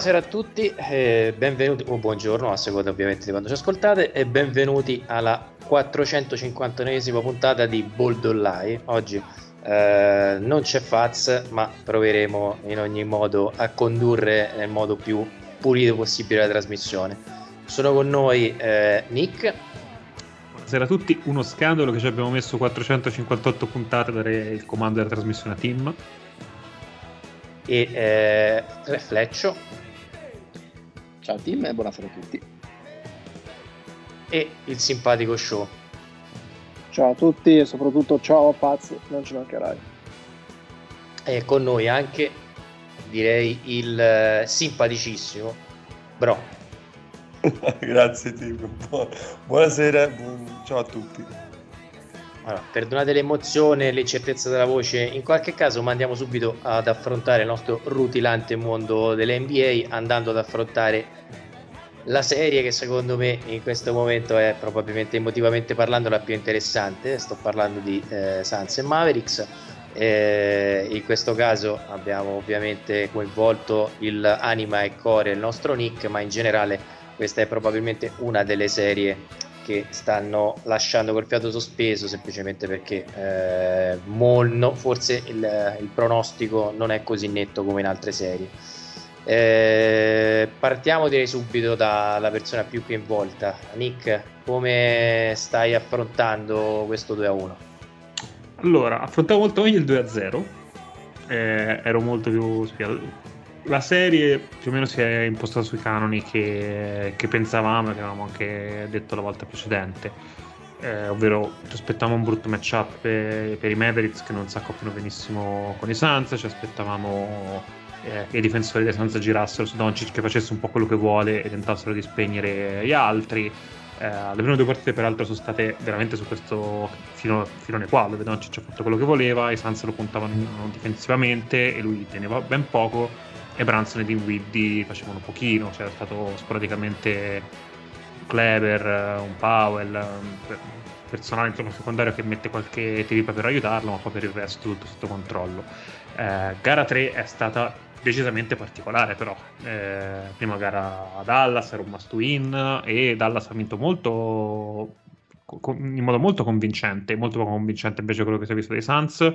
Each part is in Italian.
Buonasera a tutti, eh, benvenuti, o buongiorno a seconda ovviamente di quando ci ascoltate, e benvenuti alla 459esima puntata di Bold Online. Oggi eh, non c'è Faz, ma proveremo in ogni modo a condurre nel modo più pulito possibile la trasmissione. Sono con noi eh, Nick. Buonasera a tutti, uno scandalo che ci abbiamo messo 458 puntate a dare il comando della trasmissione a team e eh, Refleccio. Ciao team e buonasera a tutti. E il simpatico show. Ciao a tutti e soprattutto ciao a Paz, non ci mancherai. E con noi anche, direi, il eh, simpaticissimo Bro. Grazie team, buonasera, ciao a tutti. Allora, perdonate l'emozione l'incertezza della voce, in qualche caso mandiamo subito ad affrontare il nostro rutilante mondo delle NBA andando ad affrontare la serie che secondo me in questo momento è probabilmente emotivamente parlando la più interessante, sto parlando di eh, Suns e Mavericks. Eh, in questo caso abbiamo ovviamente coinvolto il anima e core il nostro Nick, ma in generale questa è probabilmente una delle serie che stanno lasciando col fiato sospeso semplicemente perché eh, molno, forse il, il, pronostico non è così netto come in altre serie. Eh, partiamo direi subito dalla persona più coinvolta. Nick, come stai affrontando questo 2-1? Allora, affrontavo molto meglio il 2-0, eh, ero molto più la serie più o meno si è impostata sui canoni che, che pensavamo e che avevamo anche detto la volta precedente. Eh, ovvero ci aspettavamo un brutto matchup per, per, i Mavericks che non si accoppiano benissimo con i Suns, ci aspettavamo eh, che i difensori dei Suns girassero su Doncic che facesse un po' quello che vuole e tentassero di spegnere gli altri. Eh, le prime due partite peraltro sono state veramente su questo filo, filone qua dove Doncic ha fatto quello che voleva, i Suns lo puntavano difensivamente e lui teneva ben poco e Branson e Dinwiddie facevano pochino, c'era stato sporadicamente Kleber, un Powell, un personale insomma, secondario che mette qualche tiripa per aiutarlo, ma poi per il resto tutto sotto controllo. Eh, gara 3 è stata decisamente particolare però eh, prima gara a Dallas era un must win e Dallas ha vinto molto in modo molto convincente molto poco convincente invece quello che si è visto dei Suns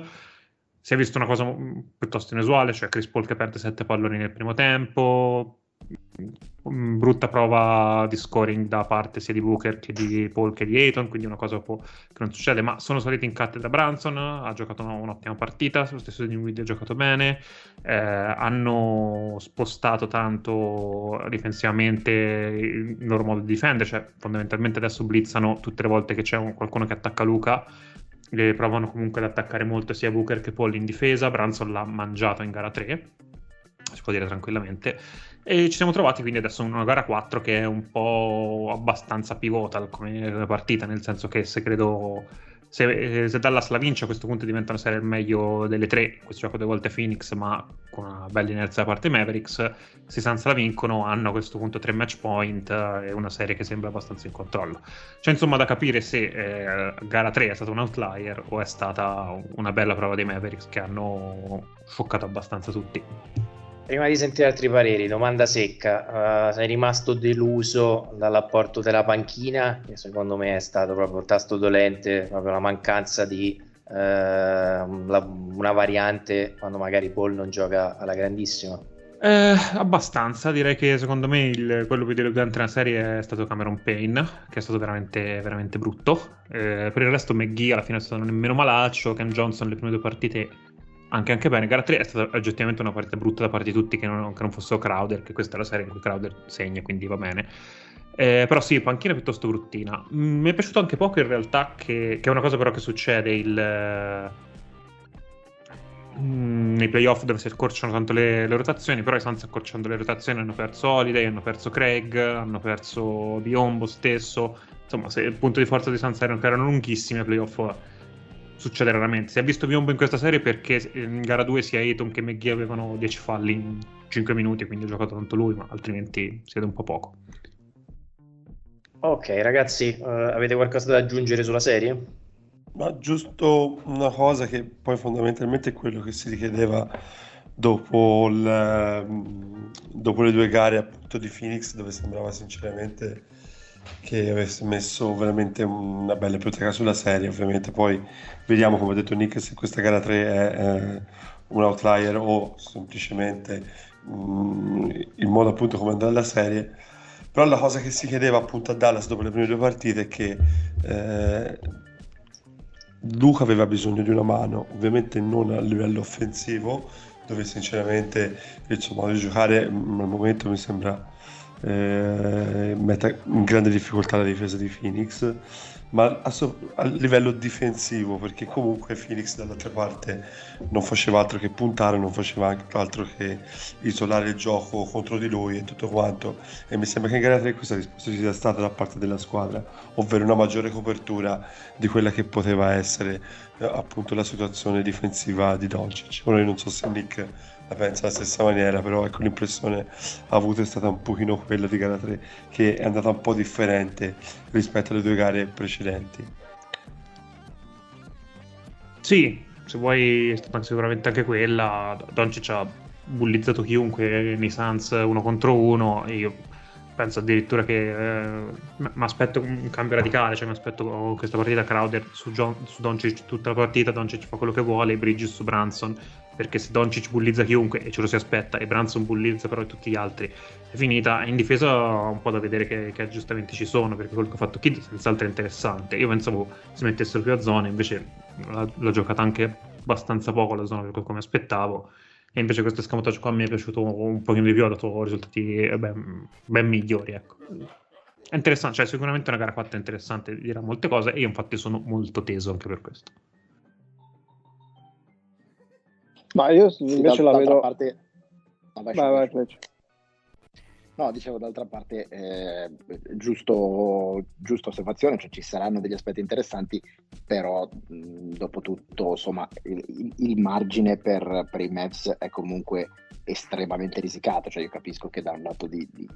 si è visto una cosa mm, piuttosto inusuale, cioè Chris Paul che perde sette palloni nel primo tempo, mm, brutta prova di scoring da parte sia di Booker che di Paul che di Ayton, quindi una cosa che non succede, ma sono saliti in cattedra Branson, ha giocato un'ottima partita, lo stesso di Nvidia ha giocato bene, eh, hanno spostato tanto difensivamente il loro modo di difendere, cioè fondamentalmente adesso blizzano tutte le volte che c'è un, qualcuno che attacca Luca le provano comunque ad attaccare molto sia Booker che Paul in difesa. Branson l'ha mangiato in gara 3, si può dire tranquillamente. E ci siamo trovati quindi adesso in una gara 4 che è un po' abbastanza pivotal come partita, nel senso che se credo se, eh, se, Dallas la vince a questo punto diventa una serie il meglio delle tre, questo gioco due volte Phoenix ma con una bella inerzia da parte Mavericks, se Sans la vincono hanno a questo punto tre match point e una serie che sembra abbastanza in controllo. C'è insomma da capire se eh, gara 3 è stata un outlier o è stata una bella prova dei Mavericks che hanno scioccato abbastanza tutti. Prima di sentire altri pareri, domanda secca, uh, sei rimasto deluso dall'apporto della panchina, che secondo me è stato proprio il tasto dolente, proprio la mancanza di uh, la, una variante quando magari Paul non gioca alla grandissima? Eh, abbastanza, direi che secondo me il, quello più deludente nella serie è stato Cameron Payne, che è stato veramente, veramente brutto. Eh, per il resto McGee alla fine è stato nemmeno malaccio, Ken Johnson le prime due partite anche, anche bene. Gara 3 è stata oggettivamente una partita brutta da parte di tutti che non, che non fossero Crowder, che questa è la serie in cui Crowder segna, quindi va bene. Eh, però sì, panchina piuttosto bruttina. Mm, mi è piaciuto anche poco in realtà, che, che è una cosa però che succede il, mm, nei playoff dove si accorciano tanto le, le rotazioni, però i Suns accorciando le rotazioni hanno perso Holiday, hanno perso Craig, hanno perso Biombo stesso. Insomma, se il punto di forza dei Suns erano che erano lunghissimi ai playoff succede raramente. Si è visto Biombo in questa serie perché in gara 2 sia Ayton che McGee avevano 10 falli in 5 minuti, quindi ha giocato tanto lui, ma altrimenti si vede un po' poco. Ok, ragazzi, uh, avete qualcosa da aggiungere sulla serie? Ma giusto una cosa che poi fondamentalmente è quello che si richiedeva dopo, il, dopo le due gare appunto di Phoenix dove sembrava sinceramente che avesse messo veramente una bella ipoteca sulla serie ovviamente poi vediamo come ha detto Nick se questa gara 3 è eh, un outlier o semplicemente mh, il modo appunto come andrà la serie. Però la cosa che si chiedeva appunto a Dallas dopo le prime due partite è che eh, Luca aveva bisogno di una mano. Ovviamente non a livello offensivo dove sinceramente il suo modo di giocare al momento mi sembra eh, metta in grande difficoltà la difesa di Phoenix ma a, so- a, livello difensivo perché comunque Phoenix dall'altra parte non faceva altro che puntare non faceva altro che isolare il gioco contro di lui e tutto quanto. E mi sembra che in gara 3 questa risposta sia stata da parte della squadra ovvero una maggiore copertura di quella che poteva essere eh, appunto la situazione difensiva di Doncic. Ora io non so se Nick la pensa alla stessa maniera, però ecco l'impressione avuta è stata un pochino quella di gara 3, che è andata un po' differente rispetto alle due gare precedenti. Sì, se vuoi è stata sicuramente anche quella, Doncic ha bullizzato chiunque nei Suns uno contro uno, e io penso addirittura che eh, mi aspetto un cambio radicale, cioè mi aspetto questa partita Crowder su, John, su Doncic tutta la partita, Doncic fa quello che vuole, Bridges su Branson, perché se Doncic bullizza chiunque e ce lo si aspetta e Branson bullizza però tutti gli altri, è finita. In difesa un po' da vedere che, che aggiustamenti ci sono, perché quello che ha fatto Kid senz'altro è interessante. Io pensavo si mettessero più a zone, invece l'ha, l'ha giocata anche abbastanza poco la zona per come aspettavo e invece questo escamotage qua mi è piaciuto un pochino di più, ha dato risultati eh, ben, ben migliori. Ecco. È interessante, cioè sicuramente una gara fatta interessante, dirà molte cose e io infatti sono molto teso anche per questo. Ma io invece sì, la vedo... Parte... No, vai, vai, vai, No, dicevo d'altra parte, eh, giusto, giusto osservazione, cioè ci saranno degli aspetti interessanti, però mh, dopo tutto, insomma, il, il margine per, per, i Mavs è comunque estremamente risicato, cioè io capisco che da un lato di, di,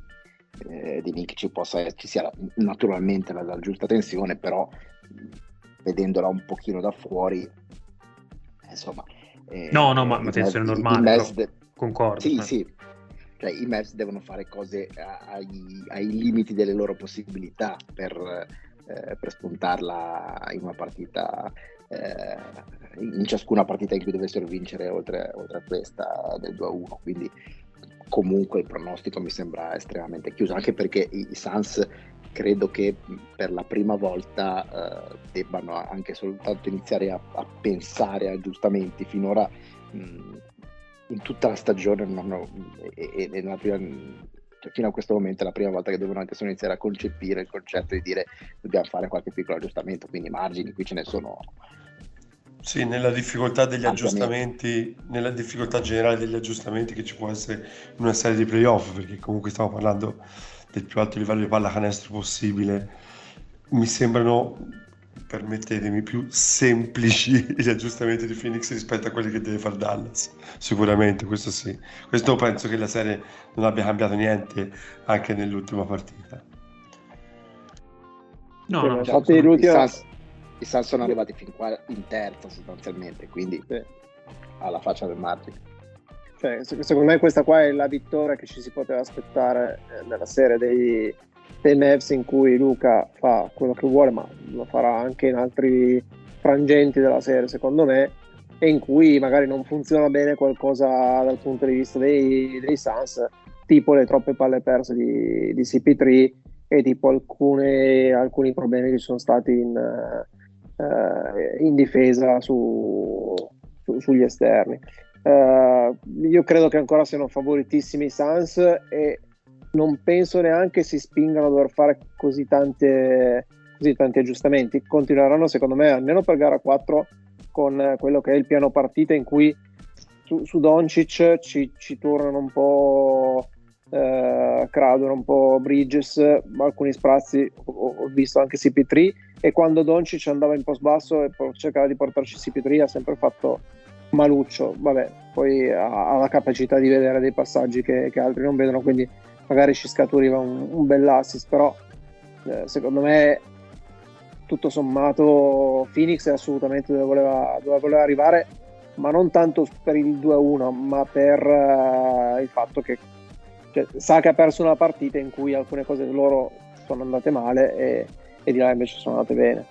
eh, di Nick ci, possa, ci sia naturalmente la, la giusta tensione, però vedendola un pochino da fuori, insomma... Eh, no, no, ma, ma tensione normale, de- concordo. Sì, sì, cioè i Mavs devono fare cose ai, ai limiti delle loro possibilità per, eh, per spuntarla in una partita eh, in ciascuna partita in cui dovessero vincere oltre, oltre a questa del 2-1 quindi comunque il pronostico mi sembra estremamente chiuso anche perché i, i Suns credo che per la prima volta eh, debbano anche soltanto iniziare a, a pensare a aggiustamenti finora mh, in tutta la stagione non ho, e, e prima, cioè fino a questo momento è la prima volta che devono anche solo iniziare a concepire il concetto di dire dobbiamo fare qualche piccolo aggiustamento, quindi margini qui ce ne sono. Sì, nella difficoltà degli aggiustamenti, nella difficoltà generale degli aggiustamenti che ci può essere in una serie di playoff, perché comunque stiamo parlando del più alto livello di pallacanestro possibile, mi sembrano permettetemi, più semplici gli aggiustamenti di Phoenix rispetto a quelli che deve fare Dallas. Sicuramente, questo sì. Questo penso che la serie non abbia cambiato niente anche nell'ultima partita. No, no, infatti i, Suns, i Suns sono arrivati fin qua in terza sostanzialmente, quindi alla faccia del margine. Cioè, secondo me questa qua è la vittoria che ci si poteva aspettare eh, nella serie dei, dei Mavs in cui Luca fa quello che vuole, ma lo farà anche in altri frangenti della serie, secondo me, e in cui magari non funziona bene qualcosa dal punto di vista dei, dei Suns, tipo le troppe palle perse di, di CP3 e tipo alcune, alcuni problemi che sono stati in, uh, in difesa su, su, sugli esterni. Uh, io credo che ancora siano favoritissimi i Suns e non penso neanche si spingano a dover fare così, tante, così tanti aggiustamenti. Continueranno, secondo me, almeno per gara 4 con quello che è il piano partita in cui su, su Doncic ci, ci, tornano un po' eh, Crowder, un po' Bridges, alcuni sprazzi ho, ho, visto anche CP3 e quando Doncic andava in post basso e cercava di portarci CP3 ha sempre fatto maluccio, vabbè, poi ha, la capacità di vedere dei passaggi che, che altri non vedono, quindi magari ci scaturiva un, un bell'assist, però eh, secondo me tutto sommato Phoenix è assolutamente dove voleva, dove voleva arrivare, ma non tanto per il 2-1, ma per uh, il fatto che cioè, sa che ha perso una partita in cui alcune cose loro sono andate male e, e di là invece sono andate bene.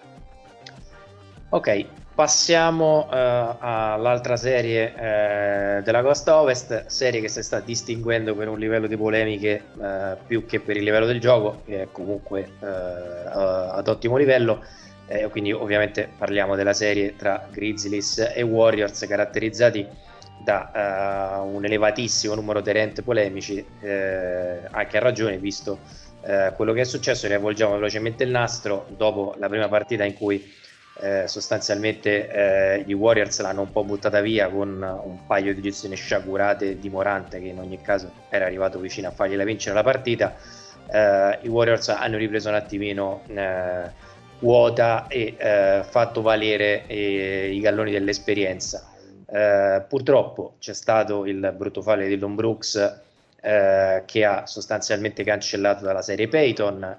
Ok, passiamo uh, all'altra serie uh, della costa ovest, serie che si sta distinguendo per un livello di polemiche uh, più che per il livello del gioco, che è comunque ad ottimo livello. Eh, quindi ovviamente parliamo della serie tra Grizzlies e Warriors caratterizzati da un elevatissimo numero di rent polemici, anche a ragione visto quello che è successo. Riavvolgiamo velocemente il nastro dopo la prima partita in cui eh, sostanzialmente eh, i Warriors l'hanno un po' buttata via con un paio di gestioni sciagurate di Morante che in ogni caso era arrivato vicino a fargliela vincere la partita. Eh, i Warriors hanno ripreso un attimino eh, quota e fatto valere i galloni dell'esperienza. Purtroppo c'è stato il brutto fallo di Don Brooks che ha sostanzialmente cancellato dalla serie Payton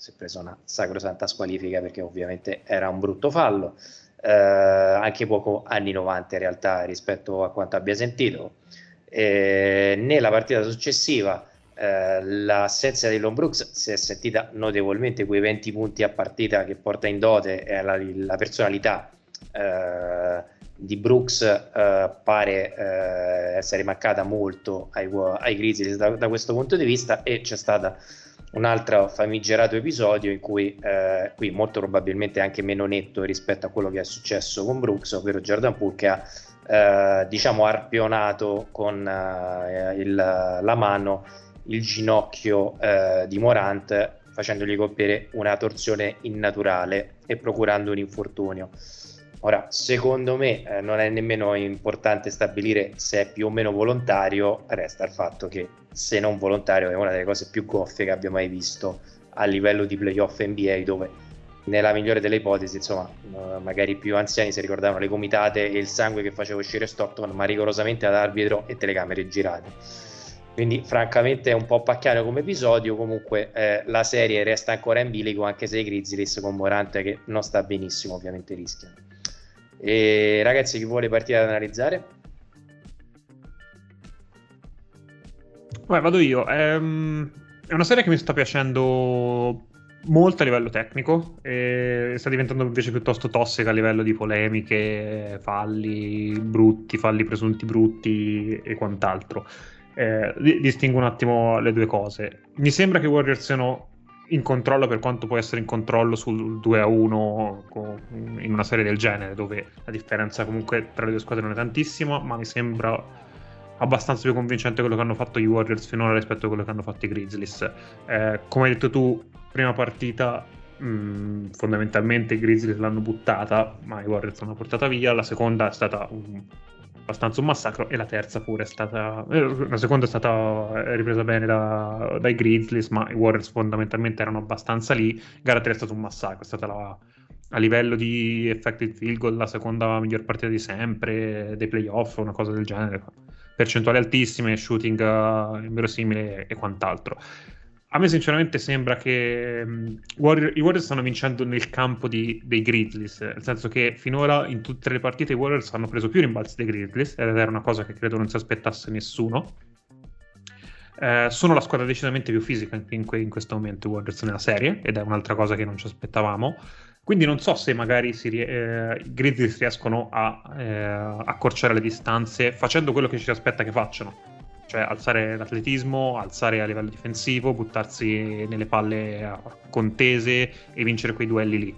si è preso una sacrosanta squalifica perché ovviamente era un brutto fallo, eh, anche poco anni 90 in realtà rispetto a quanto abbia sentito. E nella partita successiva eh, l'assenza di Lon Brooks si è sentita notevolmente, quei 20 punti a partita che porta in dote la, la personalità eh, di Brooks eh, pare eh, essere mancata molto ai, ai Grizzlies da, da questo punto di vista e c'è stata un altro famigerato episodio in cui eh, qui molto probabilmente anche meno netto rispetto a quello che è successo con Brooks, ovvero Jordan Poole che ha eh, diciamo arpionato con eh, il, la mano il ginocchio eh, di Morant facendogli compiere una torsione innaturale e procurando un infortunio. Ora, secondo me eh, non è nemmeno importante stabilire se è più o meno volontario, resta il fatto che se non volontario è una delle cose più goffie che abbia mai visto a livello di playoff NBA dove nella migliore delle ipotesi, insomma, eh, magari i più anziani si ricordavano le gomitate e il sangue che faceva uscire Stockton, ma rigorosamente ad arbitro e telecamere girate. Quindi, francamente, è un po' pacchiano come episodio. Comunque, eh, la serie resta ancora in bilico, anche se i Grizzlies con Morante che non sta benissimo, ovviamente rischiano. E ragazzi, chi vuole partire ad analizzare? Beh, vado io. Ehm, è una serie che mi sta piacendo molto a livello tecnico e sta diventando invece piuttosto tossica a livello di polemiche, falli brutti, falli presunti brutti e quant'altro. Eh, distingo un attimo le due cose. Mi sembra che Warriors siano in controllo per quanto può essere in controllo sul 2 a 1 in una serie del genere, dove la differenza comunque tra le due squadre non è tantissima, ma mi sembra abbastanza più convincente quello che hanno fatto i Warriors finora rispetto a quello che hanno fatto i Grizzlies. Eh, come hai detto tu, prima partita mh, mm, fondamentalmente i Grizzlies l'hanno buttata, ma i Warriors l'hanno portata via. La seconda è stata un abbastanza un massacro e la terza pure è stata eh, la seconda è stata ripresa bene da, dai Grizzlies ma i Warriors fondamentalmente erano abbastanza lì. Gara 3 è stato un massacro è stata la, a livello di effective field goal la seconda miglior partita di sempre dei playoff una cosa del genere percentuali altissime shooting uh, inverosimile e quant'altro a me sinceramente sembra che um, Warrior, i Warriors stanno vincendo nel campo di, dei Grizzlies, nel senso che finora in tutte le partite i Warriors hanno preso più rimbalzi dei Grizzlies, ed era una cosa che credo non si aspettasse nessuno. Eh, sono la squadra decisamente più fisica in, in, in, questo momento i Warriors nella serie, ed è un'altra cosa che non ci aspettavamo. Quindi non so se magari si, eh, i Grizzlies riescono a eh, accorciare le distanze facendo quello che ci si aspetta che facciano cioè alzare l'atletismo, alzare a livello difensivo, buttarsi nelle palle contese e vincere quei duelli lì.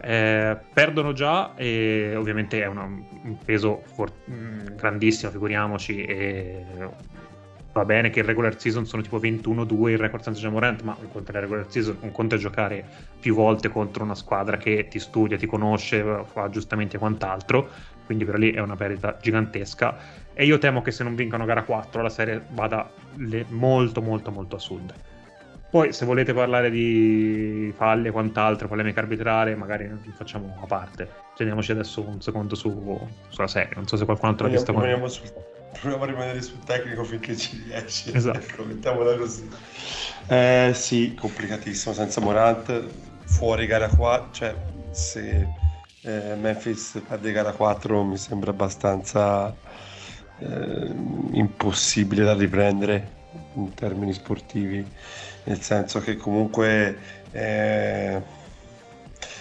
Eh, perdono già e ovviamente è una, un peso for- mm, grandissimo, figuriamoci. E va bene che il regular season sono tipo 21-2 il record senza Jamorant, ma un conto è la regular season, un conto è giocare più volte contro una squadra che ti studia, ti conosce, fa aggiustamenti e quant'altro, quindi per lì è una perdita gigantesca e io temo che se non vincono gara 4 la serie vada molto molto molto a sud. Poi se volete parlare di falli e quant'altro, polemica arbitrale, magari facciamo a parte. Teniamoci adesso un secondo su, sulla serie. Non so se qualcun altro l'ha visto. Proviamo, su, proviamo a rimanere sul tecnico finché ci riesce. Esatto. Ecco, mettiamola così. Eh, sì, complicatissimo. Senza Morant, fuori gara 4. Cioè, se eh, Memphis perde gara 4 mi sembra abbastanza eh, impossibile da riprendere in termini sportivi, nel senso che comunque eh,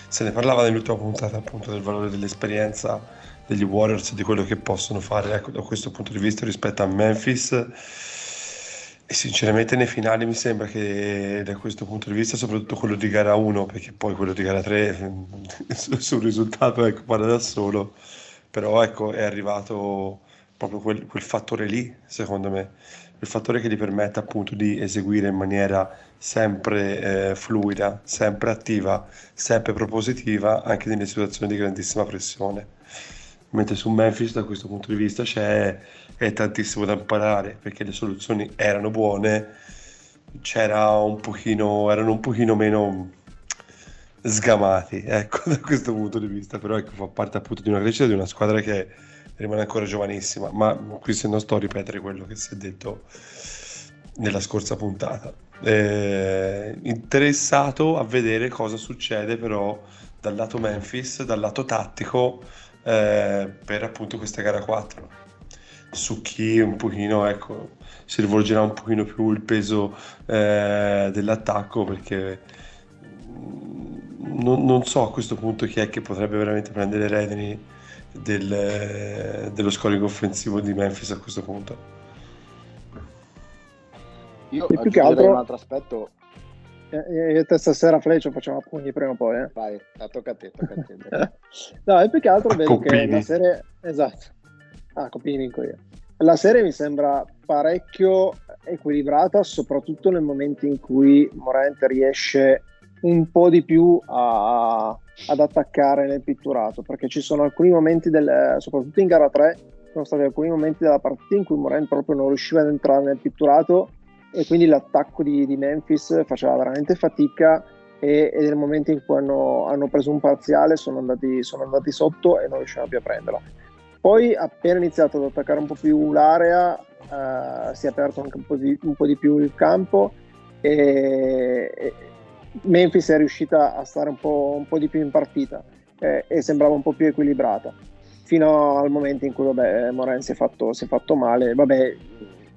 se ne parlava nell'ultima puntata appunto del valore dell'esperienza degli Warriors, di quello che possono fare ecco, da questo punto di vista rispetto a Memphis. E sinceramente nei finali mi sembra che da questo punto di vista, soprattutto quello di gara 1, perché poi quello di gara 3 sul risultato ecco, parla da solo, però ecco è arrivato proprio quel, quel fattore lì, secondo me, il fattore che gli permette appunto di eseguire in maniera sempre eh, fluida, sempre attiva, sempre propositiva, anche nelle situazioni di grandissima pressione. Mentre su Memphis da questo punto di vista c'è tantissimo da imparare perché le soluzioni erano buone, c'era un pochino, erano un pochino meno sgamati, ecco, da questo punto di vista, però ecco, fa parte appunto di una crescita di una squadra che rimane ancora giovanissima, ma qui se non sto a ripetere quello che si è detto nella scorsa puntata. Eh, interessato a vedere cosa succede però dal lato Memphis, dal lato tattico eh, per appunto questa gara 4 su chi un pochino ecco, si rivolgerà un pochino più il peso eh, dell'attacco perché mm, non, non, so a questo punto chi è che potrebbe veramente prendere le redini del, dello scoring offensivo di Memphis a questo punto. Io e più che altro un altro aspetto. E, e stasera Fleccio facciamo a pugni prima o poi. Eh? Vai, tocca a te, tocca a te. no, e più che altro vedi che la serie... Esatto. Ah, Copini vinco io. La serie mi sembra parecchio equilibrata, soprattutto nel momento in cui Morant riesce un po' di più a, ad attaccare nel pitturato, perché ci sono alcuni momenti, del, soprattutto in gara 3, sono stati alcuni momenti della partita in cui Morant proprio non riusciva ad entrare nel pitturato e quindi l'attacco di, di Memphis faceva veramente fatica e, e, nel momento in cui hanno, hanno preso un parziale sono andati, sono andati, sotto e non riuscivano più a prenderla. Poi appena iniziato ad attaccare un po' più l'area eh, si è aperto anche un po, di, un po' di più il campo e, e Memphis è riuscita a stare un po', un po di più in partita eh, e sembrava un po' più equilibrata fino al momento in cui vabbè, Moran si è fatto, si è fatto male. Vabbè,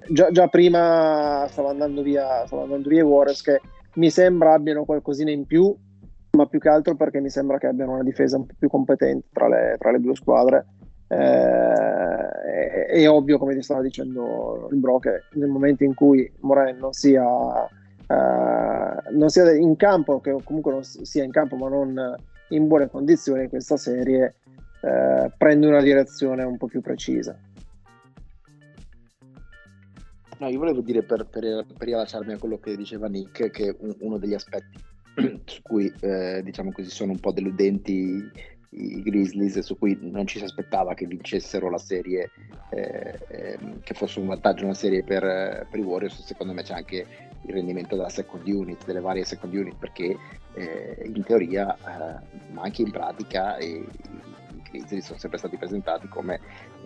già, già, prima stava andando, via, stava andando via Warriors che mi sembra abbiano qualcosina in più, ma più che altro perché mi sembra che abbiano una difesa un po' più competente tra le, tra le due squadre. Eh, è, è, ovvio, come ti stava dicendo il Bro, che nel momento in cui Moran non sia uh, non sia in campo, che comunque non sia in campo ma non in buone condizioni, questa serie uh, prende una direzione un po' più precisa. No, io volevo dire per, per, per riallacciarmi a quello che diceva Nick, che un, uno degli aspetti su cui eh, diciamo così sono un po' deludenti i Grizzlies su cui non ci si aspettava che vincessero la serie, eh, eh, che fosse un vantaggio una serie per, per, i Warriors, secondo me c'è anche il rendimento della second unit, delle varie second unit, perché eh, in teoria, eh, ma anche in pratica, i Grizzlies sono sempre stati presentati come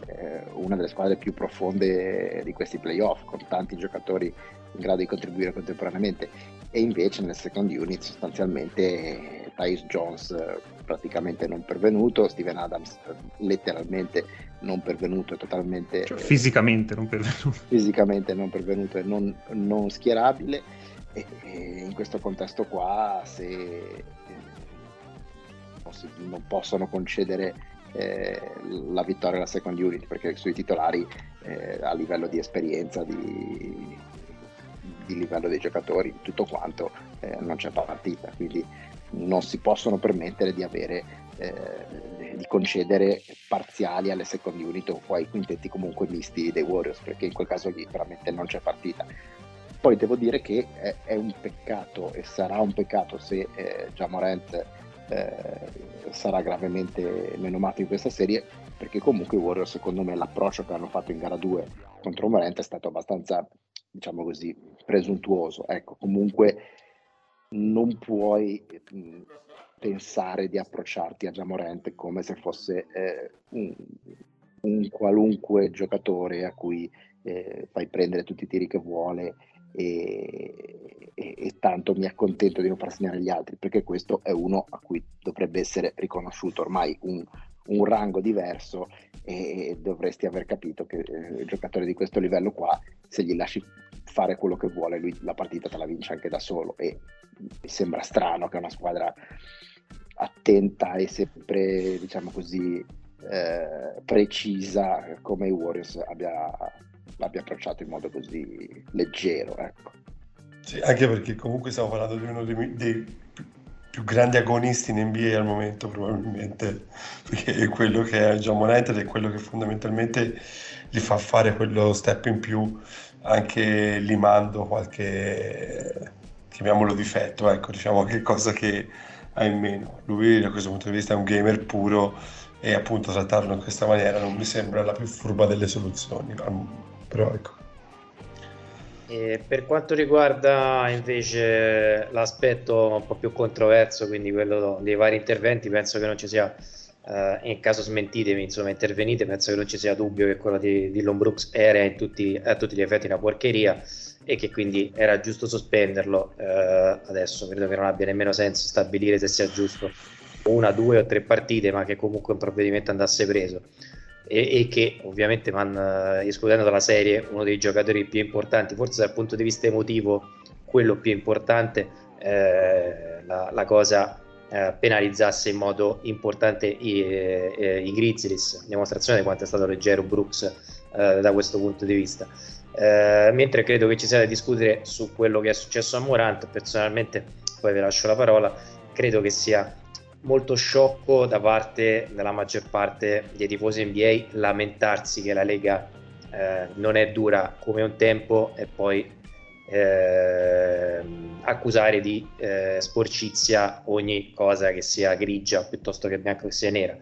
eh, una delle squadre più profonde di questi playoff, con tanti giocatori in grado di contribuire contemporaneamente, e invece nel second unit sostanzialmente Thais Jones praticamente non pervenuto, Steven Adams letteralmente non pervenuto, totalmente... Cioè, fisicamente non pervenuto. Fisicamente non pervenuto e non, non schierabile. E, e, in questo contesto qua, se eh, non possono concedere eh, la vittoria alla second unit, perché sui titolari eh, a livello di esperienza, di, di livello dei giocatori, tutto quanto, eh, non c'è partita. Quindi non si possono permettere di avere eh, di concedere parziali alle second unit o ai quintetti comunque misti dei Warriors perché in quel caso lì veramente non c'è partita. Poi devo dire che è, è un peccato e sarà un peccato se eh, Jamorant eh, sarà gravemente menomato in questa serie perché comunque i Warriors secondo me l'approccio che hanno fatto in gara 2 contro Morant è stato abbastanza diciamo così presuntuoso. Ecco comunque non puoi pensare di approcciarti a Giamorente come se fosse eh, un, un, qualunque giocatore a cui eh, fai prendere tutti i tiri che vuole e, e, e, tanto mi accontento di non far segnare gli altri, perché questo è uno a cui dovrebbe essere riconosciuto ormai un, un rango diverso e dovresti aver capito che eh, il giocatore di questo livello qua, se gli lasci fare quello che vuole, lui la partita te la vince anche da solo e mi sembra strano che una squadra attenta e sempre, diciamo così, eh, precisa come i Warriors abbia, l'abbia approcciato in modo così leggero. Ecco. Sì, anche perché comunque stiamo parlando di uno dei, dei più grandi agonisti in NBA al momento probabilmente, perché è quello che è John Morant ed è quello che fondamentalmente gli fa fare quello step in più anche limando qualche, chiamiamolo difetto, ecco, diciamo che cosa che ha in meno. Lui da questo punto di vista è un gamer puro e appunto trattarlo in questa maniera non mi sembra la più furba delle soluzioni, però ecco. E per quanto riguarda invece l'aspetto un po' più controverso, quindi quello dei vari interventi, penso che non ci sia, eh, in caso smentitemi, insomma intervenite, penso che non ci sia dubbio che quello di, di Brooks era tutti, a tutti gli effetti una porcheria e che quindi era giusto sospenderlo. Eh, adesso credo che non abbia nemmeno senso stabilire se sia giusto una, due o tre partite, ma che comunque un provvedimento andasse preso e, e che ovviamente man, eh, escludendo dalla serie uno dei giocatori più importanti, forse dal punto di vista emotivo quello più importante, eh, la, la, cosa eh, penalizzasse in modo importante i, eh, i, Grizzlies, dimostrazione di quanto è stato leggero Brooks eh, da questo punto di vista. Eh, mentre credo che ci sia da discutere su quello che è successo a Morant, personalmente, poi vi lascio la parola, credo che sia molto sciocco da parte della maggior parte dei tifosi NBA lamentarsi che la Lega eh, non è dura come un tempo e poi eh, accusare di eh, sporcizia ogni cosa che sia grigia piuttosto che bianca che sia nera.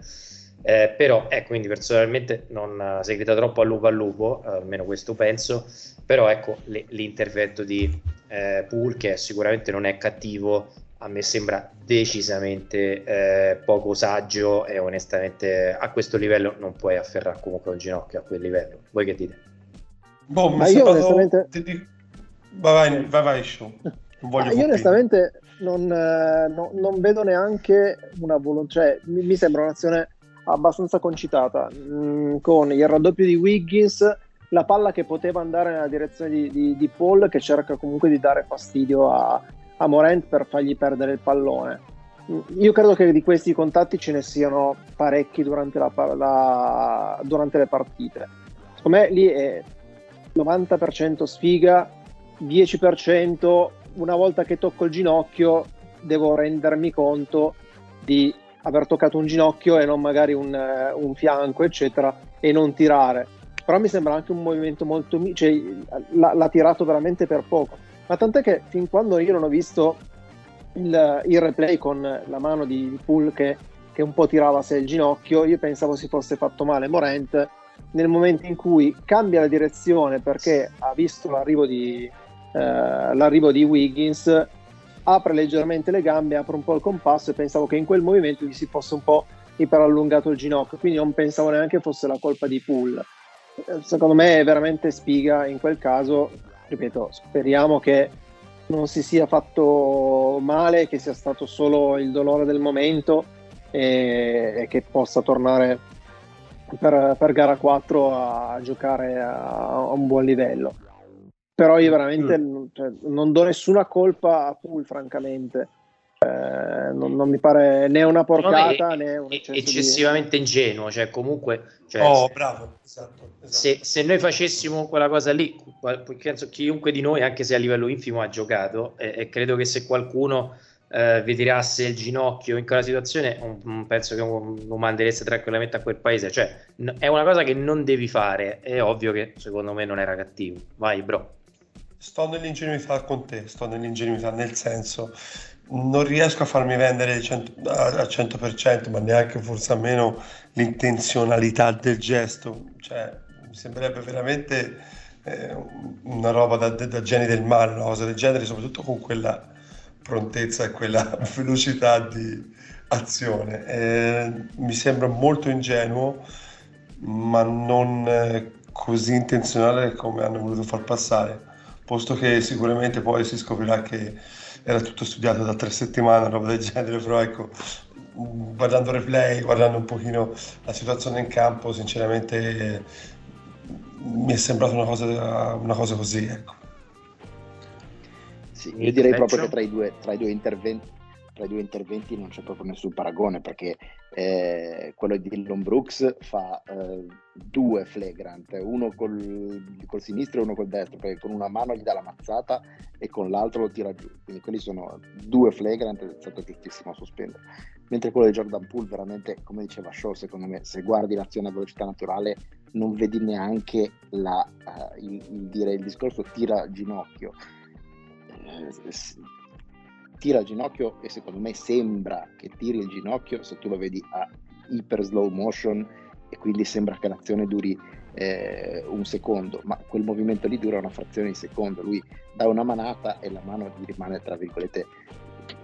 Eh, però ecco, quindi personalmente non si grida troppo a lupo a lupo, almeno questo penso, però ecco le, l'intervento di eh, Pool che sicuramente non è cattivo a me sembra decisamente eh, poco saggio e onestamente a questo livello non puoi afferrare comunque un ginocchio a quel livello. Voi che dite? Boh, Ma io onestamente... Vai, vai, vai, vai show. Ah, io onestamente non, eh, no, non, vedo neanche una volontà, cioè mi, mi, sembra un'azione abbastanza concitata, mm, con il raddoppio di Wiggins, la palla che poteva andare nella direzione di, di, di Paul che cerca comunque di dare fastidio a, a Morant per fargli perdere il pallone. Io credo che di questi contatti ce ne siano parecchi durante, la, la, durante le partite. Secondo me lì è 90% sfiga, 10% una volta che tocco il ginocchio devo rendermi conto di aver toccato un ginocchio e non magari un, un fianco, eccetera, e non tirare. Però mi sembra anche un movimento molto... cioè l'ha, l'ha tirato veramente per poco ma tant'è che fin quando io non ho visto il, il replay con la mano di, di Pool che, che, un po' tirava sé il ginocchio, io pensavo si fosse fatto male Morent nel momento in cui cambia la direzione perché ha visto l'arrivo di, eh, l'arrivo di Wiggins, apre leggermente le gambe, apre un po' il compasso e pensavo che in quel movimento gli si fosse un po' iperallungato il ginocchio, quindi non pensavo neanche fosse la colpa di Pool. Eh, secondo me è veramente spiga in quel caso ripeto, speriamo che non si sia fatto male, che sia stato solo il dolore del momento e, e che possa tornare per, per, gara 4 a giocare a, a, un buon livello. Però io veramente mm. cioè, non do nessuna colpa a Pool, francamente. Eh, non, non, mi pare né una porcata né un eccessivamente di... ingenuo cioè comunque cioè, oh bravo esatto, esatto. Se, se, noi facessimo quella cosa lì penso chiunque di noi anche se a livello infimo ha giocato e, e credo che se qualcuno eh, vi tirasse il ginocchio in quella situazione un, un, penso che lo mandereste tranquillamente a quel paese cioè n- è una cosa che non devi fare è ovvio che secondo me non era cattivo vai bro sto nell'ingenuità con te sto nell'ingenuità nel senso non riesco a farmi vendere al 100%, ma neanche forse almeno l'intenzionalità del gesto. Cioè, mi sembrerebbe veramente eh, una roba da, da geni del male, una cosa del genere, soprattutto con quella prontezza e quella velocità di azione. Eh, mi sembra molto ingenuo, ma non eh, così intenzionale come hanno voluto far passare posto che sicuramente poi si scoprirà che era tutto studiato da tre settimane, roba del genere, però ecco, guardando replay, guardando un pochino la situazione in campo, sinceramente mi è sembrata una cosa, una cosa così, ecco. Sì, io direi proprio che tra i due, tra i due interventi tra i due interventi non c'è proprio nessun paragone perché eh, quello di Dillon Brooks fa eh, due flagrant, uno col, col, sinistro e uno col destro, perché con una mano gli dà la mazzata e con l'altro lo tira giù. Quindi quelli sono due flagrant ed è stato giustissimo a sospendere. Mentre quello di Jordan Poole, veramente, come diceva Shaw, secondo me, se guardi l'azione a velocità naturale, non vedi neanche la, uh, il, il, dire il discorso tira ginocchio. Eh, tira il ginocchio e secondo me sembra che tiri il ginocchio se tu lo vedi a iper slow motion e quindi sembra che l'azione duri eh, un secondo, ma quel movimento lì dura una frazione di secondo, lui dà una manata e la mano gli rimane tra virgolette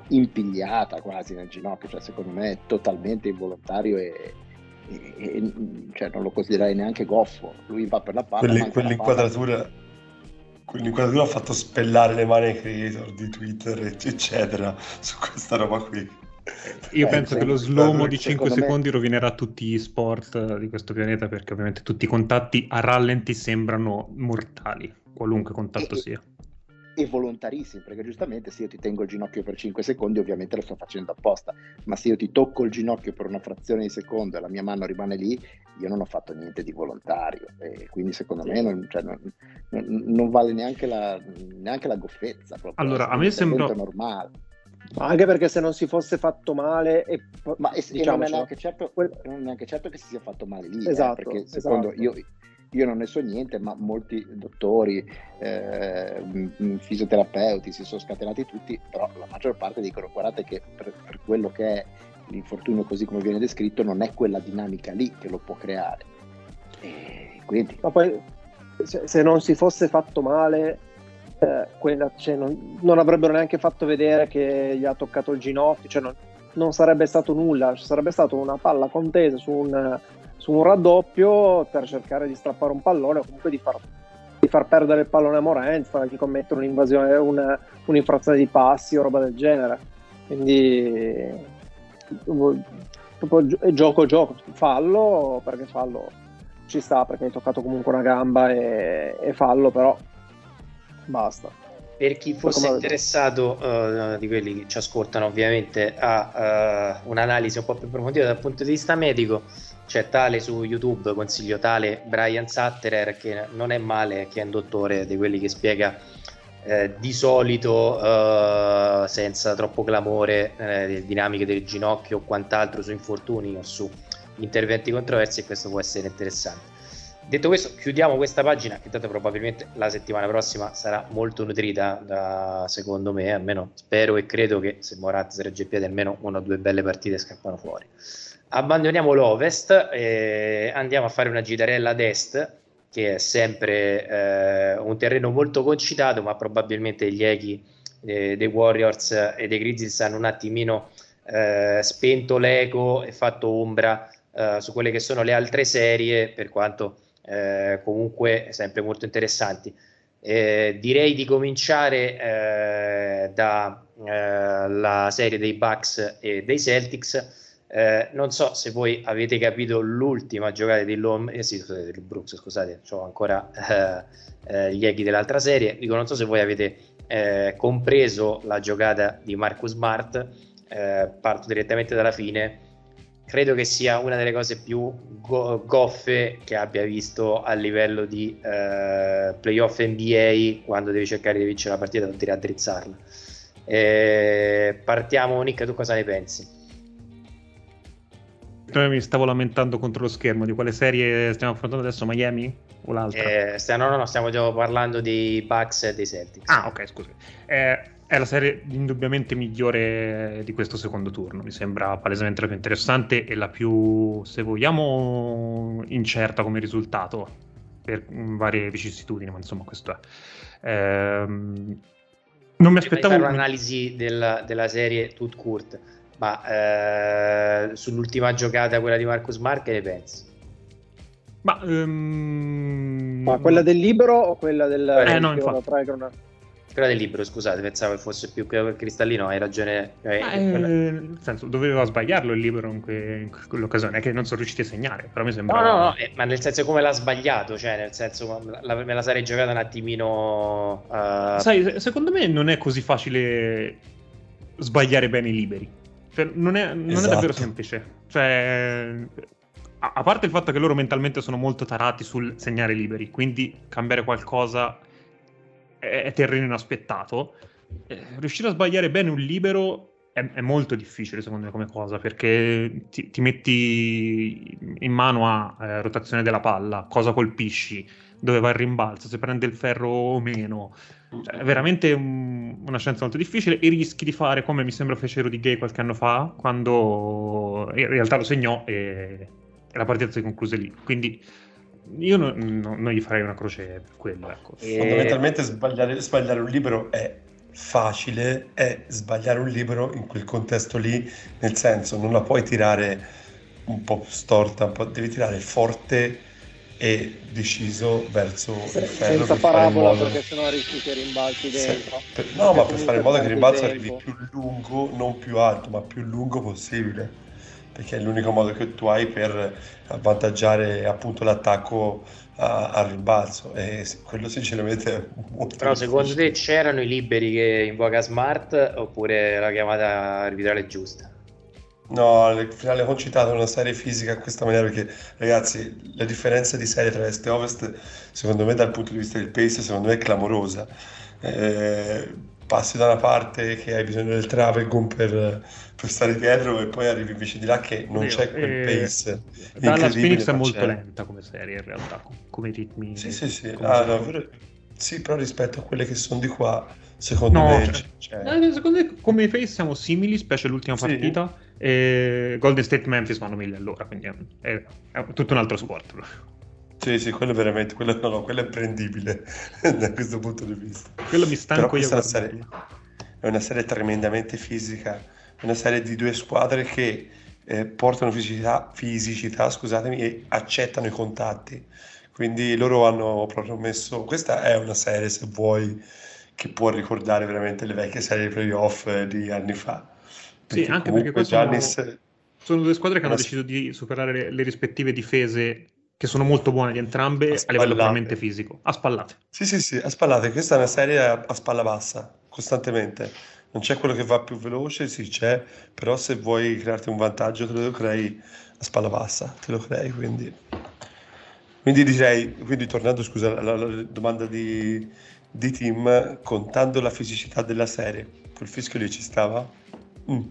impigliata quasi nel ginocchio, cioè secondo me è totalmente involontario e, e, e cioè non lo considererei neanche goffo, lui va per la palla. Quelle, quell'inquadratura, la palla Quell'inquadratura ha fatto spellare le mani ai creator di Twitter, eccetera, su questa roba qui. Io eh, penso che lo slow di 5 secondi me... rovinerà tutti gli sport di questo pianeta perché ovviamente tutti i contatti a rallenti sembrano mortali, qualunque contatto e, sia e volontarissimi, perché giustamente se io ti tengo il ginocchio per 5 secondi ovviamente lo sto facendo apposta, ma se io ti tocco il ginocchio per una frazione di secondo e la mia mano rimane lì, io non ho fatto niente di volontario e quindi secondo me non, cioè, non, non vale neanche la, neanche la goffezza. Proprio, allora, a me sembra normale. Ma anche perché se non si fosse fatto male, e, ma e, diciamo, non, è neanche certo, non è neanche certo che si sia fatto male lì, eh, esatto, eh, perché secondo esatto. io io non ne so niente, ma molti dottori, eh, fisioterapeuti si sono scatenati tutti, però la maggior parte dicono guardate che per, per, quello che è l'infortunio così come viene descritto non è quella dinamica lì che lo può creare. E quindi... Ma poi se, se non si fosse fatto male, eh, quella, cioè, non, non, avrebbero neanche fatto vedere che gli ha toccato il ginocchio, cioè non, non sarebbe stato nulla, sarebbe stata una palla contesa su un su un raddoppio per cercare di strappare un pallone o comunque di far, di far perdere il pallone a Morent, fargli commettere un'invasione, una, un'infrazione di passi o roba del genere. Quindi proprio gioco gioco, fallo perché fallo ci sta perché hai toccato comunque una gamba e, e fallo però basta. Per chi fosse interessato, uh, di quelli che ci ascoltano ovviamente, a uh, un'analisi un po' più approfondita dal punto di vista medico, c'è tale su YouTube, consiglio tale Brian Satterer che non è male, che è un dottore di quelli che spiega eh, di solito eh, senza troppo clamore eh, dinamiche del ginocchio o quant'altro su infortuni o su interventi controversi e questo può essere interessante. Detto questo, chiudiamo questa pagina che tanto probabilmente la settimana prossima sarà molto nutrita da, secondo me, almeno spero e credo che se Morat si regge piede almeno una o due belle partite scappano fuori abbandoniamo l'ovest e andiamo a fare una gitarella ad est che è sempre eh, un terreno molto concitato ma probabilmente gli echi eh, dei Warriors e dei Grizzlies hanno un attimino eh, spento l'eco e fatto ombra eh, su quelle che sono le altre serie per quanto eh, comunque sempre molto interessanti. Eh, direi di cominciare dalla serie dei Bucks e dei Celtics eh, non so se voi avete capito l'ultima giocata di Lom, eh sì, scusate, del Brooks, scusate, ho ancora eh, eh, gli echi dell'altra serie. Dico, non so se voi avete eh, compreso la giocata di Marcus Smart. Eh, parto direttamente dalla fine. Credo che sia una delle cose più go- goffe che abbia visto a livello di playoff NBA quando devi cercare di vincere la partita non ti raddrizzarla. partiamo, Nick, tu cosa ne pensi? Mi stavo lamentando contro lo schermo di quale serie stiamo affrontando adesso, Miami o l'altra? Eh, stiamo, no, no, stiamo parlando dei Bucks e dei Celtics. Ah, ok, scusi. Eh, è la serie indubbiamente migliore di questo secondo turno. Mi sembra palesemente la più interessante e la più, se vogliamo, incerta come risultato per varie vicissitudini, ma insomma, questo è. Ehm, non mi aspettavo. un'analisi della, della serie Tut Kurt ma eh, sull'ultima giocata, quella di Marcus Smart, che ne pensi? Ma um, Ma quella del libro o quella del eh, no, infatti. Quella del libro, scusate, pensavo che fosse più che cristallino, hai ragione. Eh, eh, nel senso, doveva sbagliarlo il libro in, que- in quell'occasione, è che non sono riusciti a segnare, però mi sembra... No, no, no, eh, ma nel senso come l'ha sbagliato, cioè nel senso la, me la sarei giocata un attimino... Uh... Sai, secondo me non è così facile sbagliare bene i liberi. Cioè, non, è, non esatto. è davvero semplice. Cioè, a, a parte il fatto che loro mentalmente sono molto tarati sul segnare liberi, quindi cambiare qualcosa è, terreno inaspettato. Eh, riuscire a sbagliare bene un libero è, è, molto difficile secondo me come cosa perché ti, ti metti in mano a eh, rotazione della palla, cosa colpisci, dove va il rimbalzo, se prende il ferro o meno. Cioè, è veramente un, una scienza molto difficile e rischi di fare come mi sembra fecero di Gay qualche anno fa, quando in realtà lo segnò e, e la partita si concluse lì. Quindi io no, no, non gli farei una croce per quello. Ecco. E... Fondamentalmente sbagliare, sbagliare, un libro è facile, è sbagliare un libro in quel contesto lì, nel senso non la puoi tirare un po' storta, un po', devi tirare forte e deciso verso Se, il ferro senza parabola modo... perché sennò rischi che rimbalzi dentro per, no ma per fare in modo che il rimbalzo arrivi più lungo non più alto ma più lungo possibile perché è l'unico modo che tu hai per avvantaggiare appunto l'attacco a, al rimbalzo e quello sinceramente è molto però secondo te c'erano i liberi che invoca Smart oppure la chiamata arbitrale giusta? No, il finale concitato è una serie fisica in questa maniera perché ragazzi la differenza di serie tra est e ovest secondo me dal punto di vista del pace secondo me è clamorosa eh, passi da una parte che hai bisogno del Travegun per, per, stare dietro e poi arrivi invece di là che non Io, c'è quel eh, pace Dalla Phoenix è molto c'è. lenta come serie in realtà come ritmi sì sì sì, ah, no, sì però rispetto a quelle che sono di qua secondo no, me cioè, cioè... Eh, secondo me come pace siamo simili specie l'ultima sì. partita e Golden State Memphis vanno mille all'ora quindi è, è tutto un altro sport sì, sì, quello è veramente, quello, no, no, quello è prendibile da questo punto di vista. Quello mi stanco io è una, serie, è una serie tremendamente fisica, una serie di due squadre che eh, portano fisicità, fisicità scusatemi, e accettano i contatti. Quindi loro hanno proprio messo, questa è una serie se vuoi che può ricordare veramente le vecchie serie playoff eh, di anni fa. Perché sì, anche perché Giannis... sono, sono due squadre che hanno deciso di superare le, le rispettive difese che sono molto buone di entrambe a, a livello puramente fisico, a spallate. Sì, sì, sì, a spallate. Questa è una serie a, a, spalla bassa, costantemente. Non c'è quello che va più veloce, sì c'è, però se vuoi crearti un vantaggio te lo crei a spalla bassa, te lo crei, quindi... Quindi direi, quindi tornando scusa alla, alla domanda di, di Tim, contando la fisicità della serie, quel fischio lì ci stava? Mm.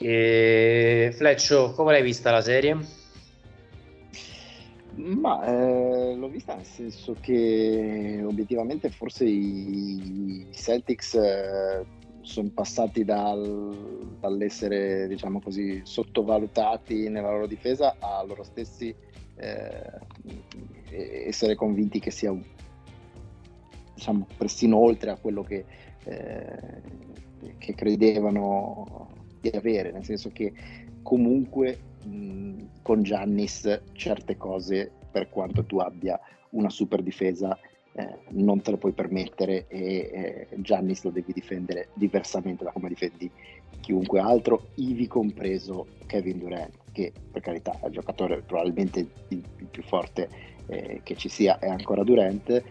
E Fleccio, come l'hai vista la serie? Ma eh, l'ho vista nel senso che obiettivamente forse i Celtics eh, sono passati dal, dall'essere, diciamo così, sottovalutati nella loro difesa a loro stessi eh, essere convinti che sia diciamo persino oltre a quello che, eh, che credevano di avere, nel senso che comunque mh, con Giannis certe cose, per quanto tu abbia una super difesa, eh, non te lo puoi permettere e eh, Giannis lo devi difendere diversamente da come difendi chiunque altro, ivi compreso Kevin Durant, che per carità è il giocatore probabilmente il, il più forte eh, che ci sia è ancora Durant,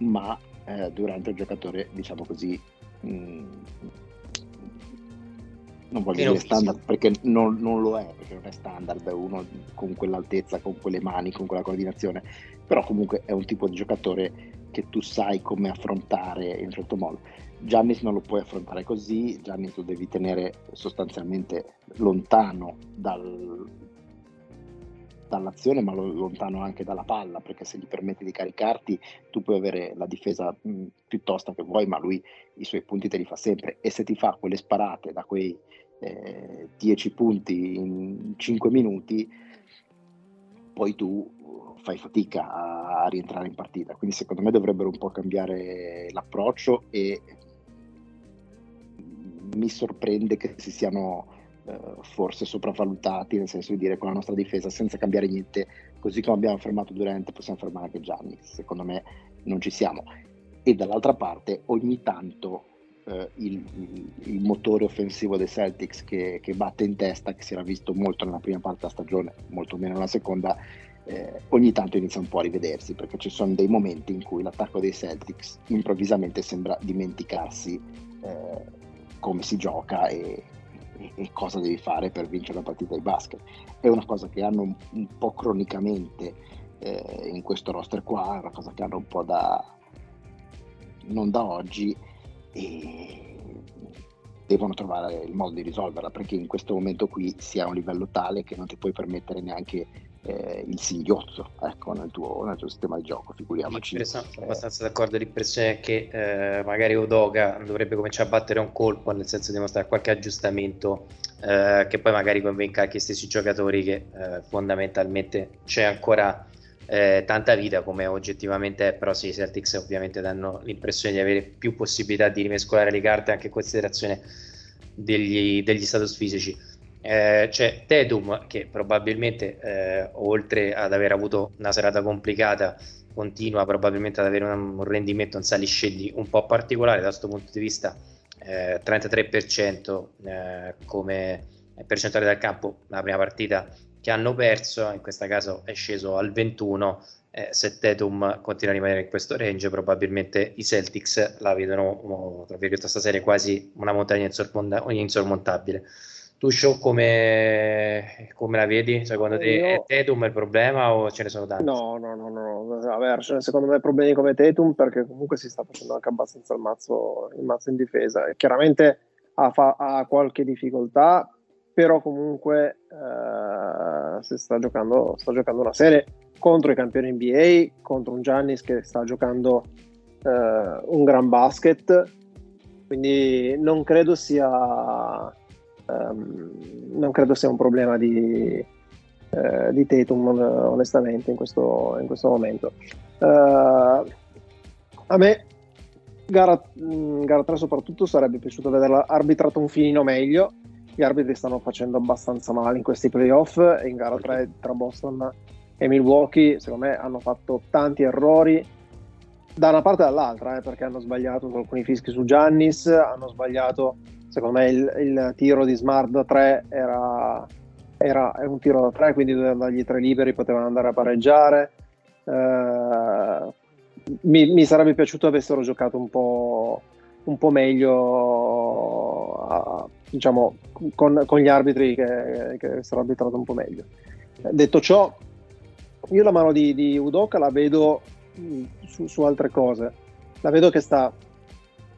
ma eh, Durant è un giocatore, diciamo così, mh, non voglio dire standard perché non, non, lo è, perché non è standard uno con quell'altezza, con quelle mani, con quella coordinazione, però comunque è un tipo di giocatore che tu sai come affrontare in un certo modo. Giannis non lo puoi affrontare così, Giannis lo devi tenere sostanzialmente lontano dal, dall'azione ma lontano anche dalla palla perché se gli permette di caricarti tu puoi avere la difesa mh, più tosta che vuoi ma lui i suoi punti te li fa sempre e se ti fa quelle sparate da quei 10 eh, punti in 5 minuti, poi tu fai fatica a, a, rientrare in partita. Quindi secondo me dovrebbero un po' cambiare l'approccio e mi sorprende che si siano forse sopravvalutati, nel senso di dire con la nostra difesa senza cambiare niente, così come abbiamo fermato Durant possiamo fermare anche Gianni, secondo me non ci siamo. E dall'altra parte ogni tanto eh, il, il, motore offensivo dei Celtics che, che, batte in testa, che si era visto molto nella prima parte della stagione, molto meno nella seconda, eh, ogni tanto inizia un po' a rivedersi, perché ci sono dei momenti in cui l'attacco dei Celtics improvvisamente sembra dimenticarsi eh, come si gioca e, e, cosa devi fare per vincere la partita di basket. È una cosa che hanno un, un po' cronicamente eh, in questo roster qua, è una cosa che hanno un po' da non da oggi e devono trovare il modo di risolverla perché in questo momento qui si è a un livello tale che non ti puoi permettere neanche eh, il singhiozzo ecco, nel, tuo, nel, tuo, sistema di gioco, figuriamoci. Sono eh. abbastanza d'accordo, l'impressione è che eh, magari Odoga dovrebbe cominciare a battere un colpo, nel senso di mostrare qualche aggiustamento eh, che poi magari convinca anche gli stessi giocatori che eh, fondamentalmente c'è ancora eh, tanta vita come oggettivamente è, però sì, i Celtics ovviamente danno l'impressione di avere più possibilità di rimescolare le carte anche in considerazione degli, degli status fisici eh, c'è Tetum che probabilmente eh, oltre ad aver avuto una serata complicata continua probabilmente ad avere un, un rendimento in saliscendi un po' particolare da questo punto di vista eh, 33% eh, come percentuale dal campo la prima partita che hanno perso in questo caso è sceso al 21 eh, se Tetum continua a rimanere in questo range probabilmente i Celtics la vedono tra virgolette questa serie quasi una montagna insormontabile tu show come, come, la vedi? Secondo te Io... è Tetum il problema o ce ne sono tanti? No, no, no, no. Vabbè, secondo me problemi come Tetum perché comunque si sta facendo anche abbastanza il mazzo, il mazzo in difesa. E chiaramente ha, fa, ha, qualche difficoltà, però comunque eh, si sta giocando, sta giocando una serie contro i campioni NBA, contro un Giannis che sta giocando eh, un gran basket. Quindi non credo sia um, non credo sia un problema di, uh, di Tatum onestamente in questo, in questo momento. Uh, a me gara, gara 3 soprattutto sarebbe piaciuto vederla arbitrato un finino meglio. Gli arbitri stanno facendo abbastanza male in questi playoff e in gara 3 tra Boston e Milwaukee secondo me hanno fatto tanti errori da una parte e dall'altra eh, perché hanno sbagliato alcuni fischi su Giannis hanno sbagliato secondo me il, il tiro di Smart da 3 era, era un tiro da 3, quindi dovevano dargli tre liberi, potevano andare a pareggiare. Uh, mi, mi, sarebbe piaciuto avessero giocato un po', un po meglio, diciamo, con, con, gli arbitri che, che avessero arbitrato un po' meglio. Detto ciò, io la mano di, di Udoka la vedo su, su altre cose. La vedo che sta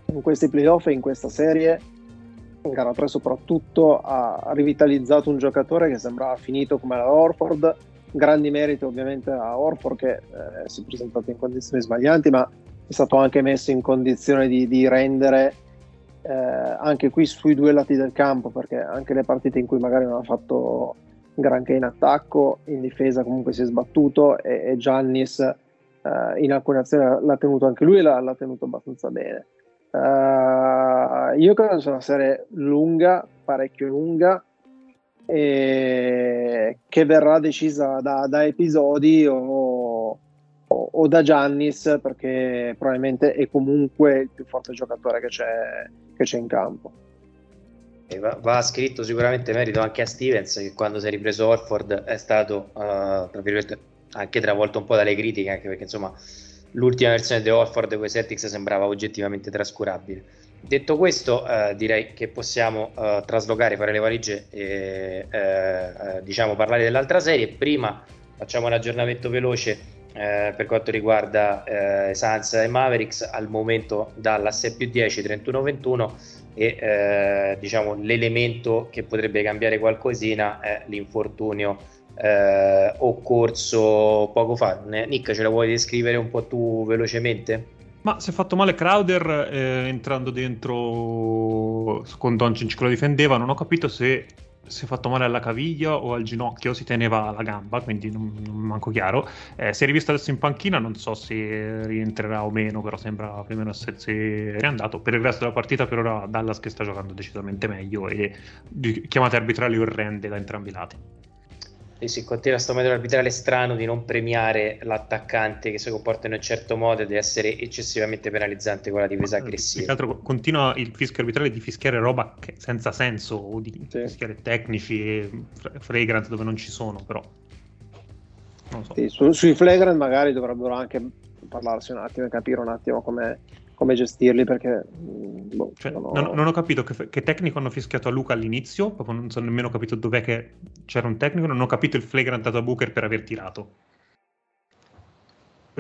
in questi playoff e in questa serie gara 3 soprattutto ha rivitalizzato un giocatore che sembrava finito come la Orford grandi meriti ovviamente a Orford che eh, si è presentato in condizioni sbaglianti ma è stato anche messo in condizione di, di rendere eh, anche qui sui due lati del campo perché anche le partite in cui magari non ha fatto granché in attacco in difesa comunque si è sbattuto e, e Giannis eh, in alcune azioni l'ha tenuto anche lui e l'ha, l'ha tenuto abbastanza bene Uh, io credo sia una serie lunga, parecchio lunga, e che verrà decisa da, da episodi o, o, o, da Giannis, perché probabilmente è comunque il più forte giocatore che c'è, che c'è in campo. Va, va, scritto sicuramente merito anche a Stevens, che quando si è ripreso Orford è stato, uh, anche travolto un po' dalle critiche, anche perché insomma l'ultima versione di Orford con i Celtics sembrava oggettivamente trascurabile. Detto questo, eh, direi che possiamo eh, traslocare, fare le valigie e eh, eh diciamo parlare dell'altra serie. Prima facciamo un aggiornamento veloce eh, per quanto riguarda eh, Sans e Mavericks. Al momento Dallas più 10, 31-21 e diciamo l'elemento che potrebbe cambiare qualcosina è l'infortunio eh, occorso poco fa. Nick, ce la vuoi descrivere un po' tu velocemente? Ma si è fatto male Crowder eh, entrando dentro con Doncic che lo difendeva. Non ho capito se si è fatto male alla caviglia o al ginocchio, si teneva la gamba, quindi non, non manco chiaro. Eh, si è rivisto adesso in panchina, non so se rientrerà o meno, però sembra più o meno essersi riandato. Per il resto della partita per ora Dallas che sta giocando decisamente meglio e chiamate arbitrali orrende da entrambi i lati. Sì, sì, continua questo metodo arbitrale strano di non premiare l'attaccante che si comporta in un certo modo e di essere eccessivamente penalizzante con la difesa aggressiva. Tra continua il fischio arbitrale di fischiare roba senza senso o di sì. fischiare tecnici e flagrant dove non ci sono, però. Non so. Sì, su, sui flagrant magari dovrebbero anche parlarsi un attimo e capire un attimo come come gestirli perché mm, boh, cioè, non, ho... Non, non, ho... capito che, che, tecnico hanno fischiato a Luca all'inizio, proprio non so nemmeno capito dov'è che c'era un tecnico, non ho capito il flagrant dato a Booker per aver tirato.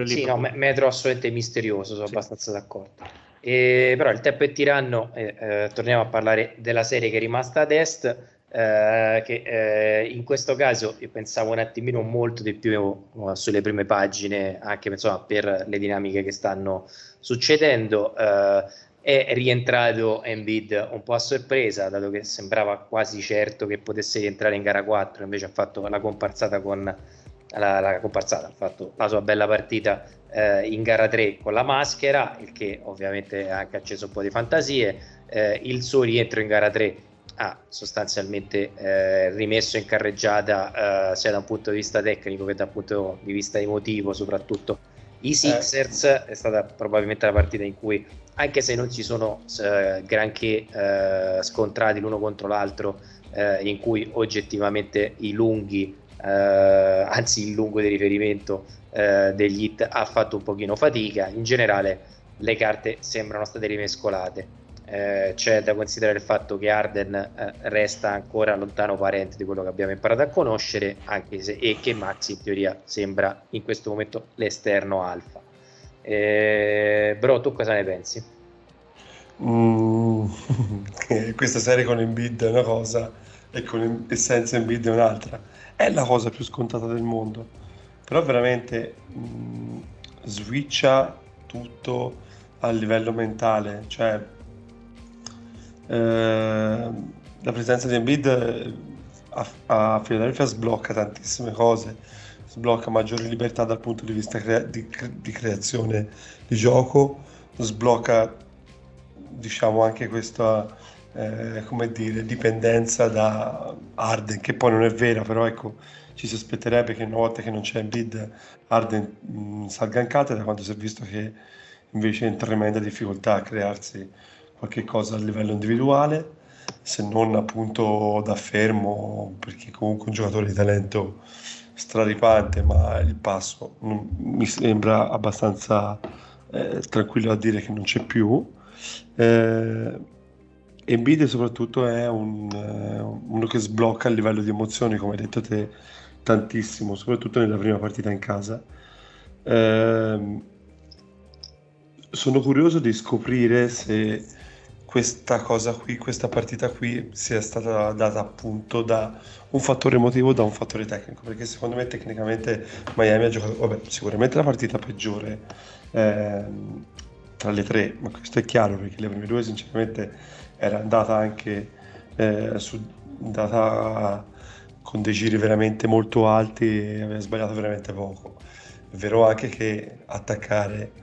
Sì, proprio... no, metro assolutamente misterioso, sono sì. abbastanza d'accordo. E, però il tempo è tiranno, eh, eh, torniamo a parlare della serie che è rimasta ad est. Eh, che eh, in questo caso io pensavo un attimino molto di più uh, sulle prime pagine, anche insomma, per le dinamiche che stanno succedendo. Uh, è rientrato Embiid un po' a sorpresa, dato che sembrava quasi certo che potesse rientrare in gara 4, invece ha fatto la comparsata con la, la comparsata, ha fatto la sua bella partita eh, in gara 3 con la maschera, il che ovviamente ha anche acceso un po' di fantasie. Eh, il suo rientro in gara 3 ha sostanzialmente eh, rimesso in carreggiata eh, sia da un punto di vista tecnico che da un punto di vista emotivo soprattutto i Sixers eh. è stata probabilmente la partita in cui anche se non ci sono eh, granché eh, scontrati l'uno contro l'altro eh, in cui oggettivamente i lunghi anzi il lungo di riferimento degli hit ha fatto un pochino fatica in generale le carte sembrano state rimescolate eh, c'è da considerare il fatto che Arden eh, resta ancora lontano parente di quello che abbiamo imparato a conoscere, anche se, e che Max in teoria sembra in questo momento l'esterno alfa. Eh, bro, tu cosa ne pensi? Mm, questa serie con Embiid è una cosa e, con, e senza Embiid è un'altra. È la cosa più scontata del mondo, però veramente mm, switcha tutto a livello mentale, cioè eh, la presenza di Embiid eh, a, a Philadelphia sblocca tantissime cose, sblocca maggiori libertà dal punto di vista crea- di, di, creazione di gioco, sblocca diciamo anche questa eh, come dire, dipendenza da Arden, che poi non è vera, però ecco ci si aspetterebbe che una volta che non c'è Embiid Arden mh, salga in cattedra quando si è visto che invece è in tremenda difficoltà a crearsi qualche cosa a livello individuale, se non appunto da fermo, perché comunque un giocatore di talento straripante, ma il passo non, mi sembra abbastanza eh, tranquillo a dire che non c'è più. Eh, Embiid soprattutto è un, eh, uno che sblocca a livello di emozioni, come hai detto te, tantissimo, soprattutto nella prima partita in casa. Eh, sono curioso di scoprire se questa cosa qui, questa partita qui sia stata data appunto da un fattore emotivo, da un fattore tecnico, perché secondo me tecnicamente Miami ha giocato, vabbè, sicuramente la partita peggiore eh, tra le tre, ma questo è chiaro perché le prime due sinceramente era andata anche eh, su, andata con dei giri veramente molto alti e aveva sbagliato veramente poco. È vero anche che attaccare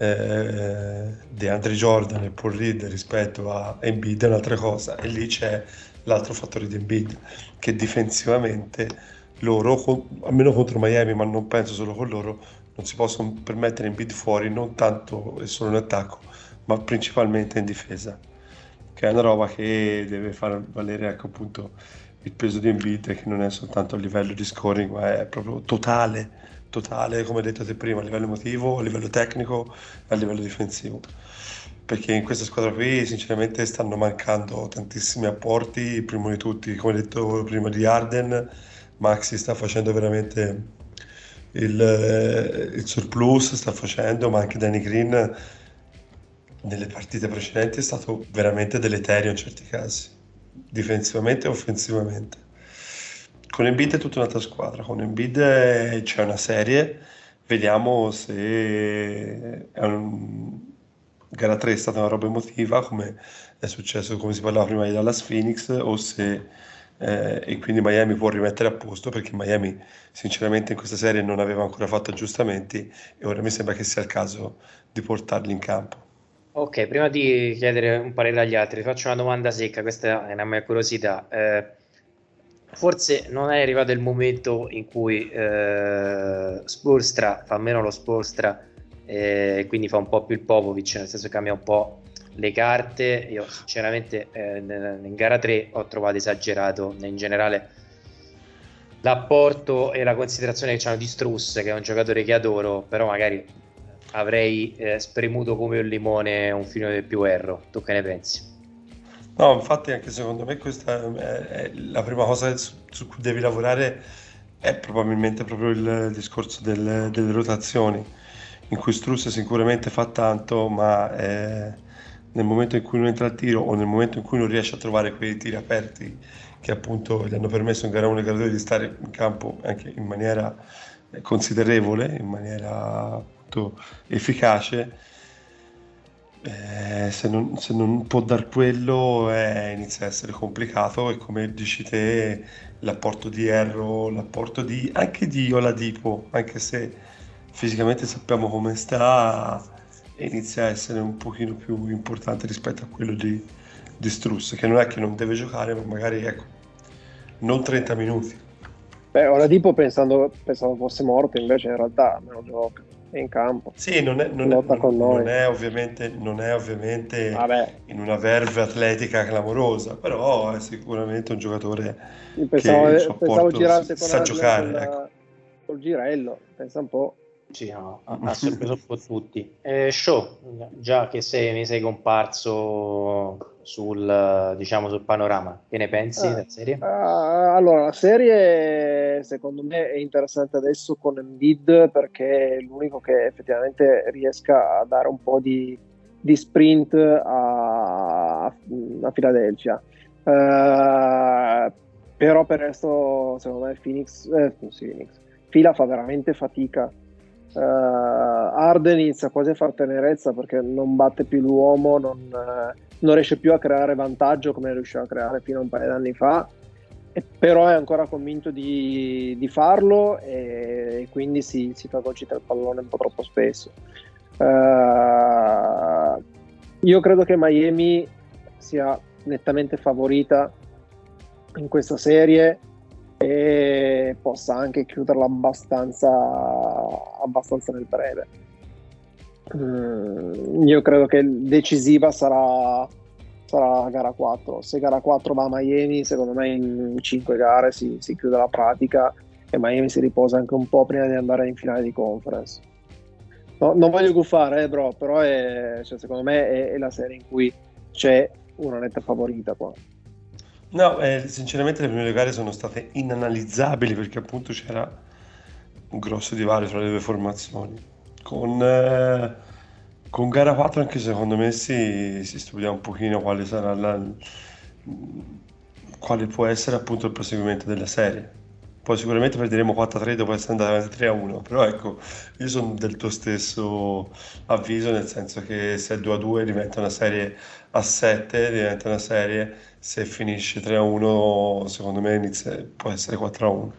eh, DeAndre Jordan e Paul Reed rispetto a Embiid è un'altra cosa. E lì c'è l'altro fattore di Embiid che difensivamente loro, almeno contro Miami ma non penso solo con loro non si possono permettere Embiid fuori non tanto e solo in attacco ma principalmente in difesa che è una roba che deve far valere ecco appunto il peso di Embiid che non è soltanto a livello di scoring ma è proprio totale totale, come detto te prima, a livello emotivo, a livello tecnico e a livello difensivo. Perché in questa squadra qui sinceramente stanno mancando tantissimi apporti, primo di tutti, come detto prima di Arden, Maxi sta facendo veramente il, eh, il surplus, sta facendo, ma anche Danny Green nelle partite precedenti è stato veramente deleterio in certi casi, difensivamente e offensivamente. Con Embiid è tutta un'altra squadra, con Embiid c'è una serie, vediamo se è un... gara 3 è stata una roba emotiva come è successo, come si parlava prima di Dallas Phoenix, o se eh, e quindi Miami può rimettere a posto perché Miami sinceramente in questa serie non aveva ancora fatto aggiustamenti e ora mi sembra che sia il caso di portarli in campo. Ok, prima di chiedere un parere agli altri, faccio una domanda secca, questa è una mia curiosità. Eh, forse non è arrivato il momento in cui eh, Spolstra fa meno lo Spolstra e eh, quindi fa un po' più il Popovic, nel senso che cambia un po' le carte. Io sinceramente eh, in gara 3 ho trovato esagerato in generale l'apporto e la considerazione che hanno di Struss, che è un giocatore che adoro, però magari avrei eh, spremuto come un limone un filo del più erro. Tu che ne pensi? No, infatti anche secondo me questa è la prima cosa su, cui devi lavorare è probabilmente proprio il discorso del, delle rotazioni, in cui Struss sicuramente fa tanto, ma eh, nel momento in cui non entra al tiro o nel momento in cui non riesce a trovare quei tiri aperti che appunto gli hanno permesso in gara 1 e gara 2 di stare in campo anche in maniera considerevole, in maniera molto efficace, eh, se, non, se, non, può dar quello eh, inizia a essere complicato e come dici te l'apporto di Erro, l'apporto di, anche di Oladipo, anche se fisicamente sappiamo come sta, inizia a essere un pochino più importante rispetto a quello di, di Struss, che non è che non deve giocare, ma magari ecco, non 30 minuti. Beh, Oladipo pensando, pensavo fosse morto, invece in realtà me lo gioca è in campo. Sì, non è, non è, non, non è ovviamente, non è ovviamente in una verve atletica clamorosa, però è sicuramente un giocatore pensavo, che pensavo girasse sa giocare. Col, ecco. col girello, pensa un po'. Sì, no, ha sorpreso un po' tutti. Eh, show, già che sei, mi sei comparso sul, diciamo, sul panorama, che ne pensi ah, della serie? Uh, allora, la serie secondo me è interessante adesso con Embiid perché è l'unico che effettivamente riesca a dare un po' di, di sprint a, a Philadelphia. Uh, però per questo secondo me Phoenix, eh, Phoenix Fila fa veramente fatica Uh, Arden inizia quasi a far tenerezza perché non batte più l'uomo, non, uh, non, riesce più a creare vantaggio come riusciva a creare fino a un paio di anni fa, e, però è ancora convinto di, di farlo e, e, quindi si, si fagocita il pallone un po' troppo spesso. Uh, io credo che Miami sia nettamente favorita in questa serie e possa anche chiuderla abbastanza, abbastanza nel breve. Mm, io credo che decisiva sarà, sarà gara 4. Se gara 4 va a Miami, secondo me in 5 gare si, si chiude la pratica e Miami si riposa anche un po' prima di andare in finale di conference. No, non voglio guffare, eh, bro, però è, cioè, secondo me è, è la serie in cui c'è una netta favorita qua. No, eh, sinceramente le prime gare sono state inanalizzabili perché appunto c'era un grosso divario tra le due formazioni. Con, eh, con gara 4 anche secondo me si, si studia un pochino quale sarà la, quale può essere appunto il proseguimento della serie. Poi sicuramente perderemo 4-3 dopo essere andati avanti 3-1, però ecco, io sono del tuo stesso avviso, nel senso che se è 2-2 diventa una serie a 7, diventa una serie se finisce 3-1 secondo me inizia, può essere 4-1.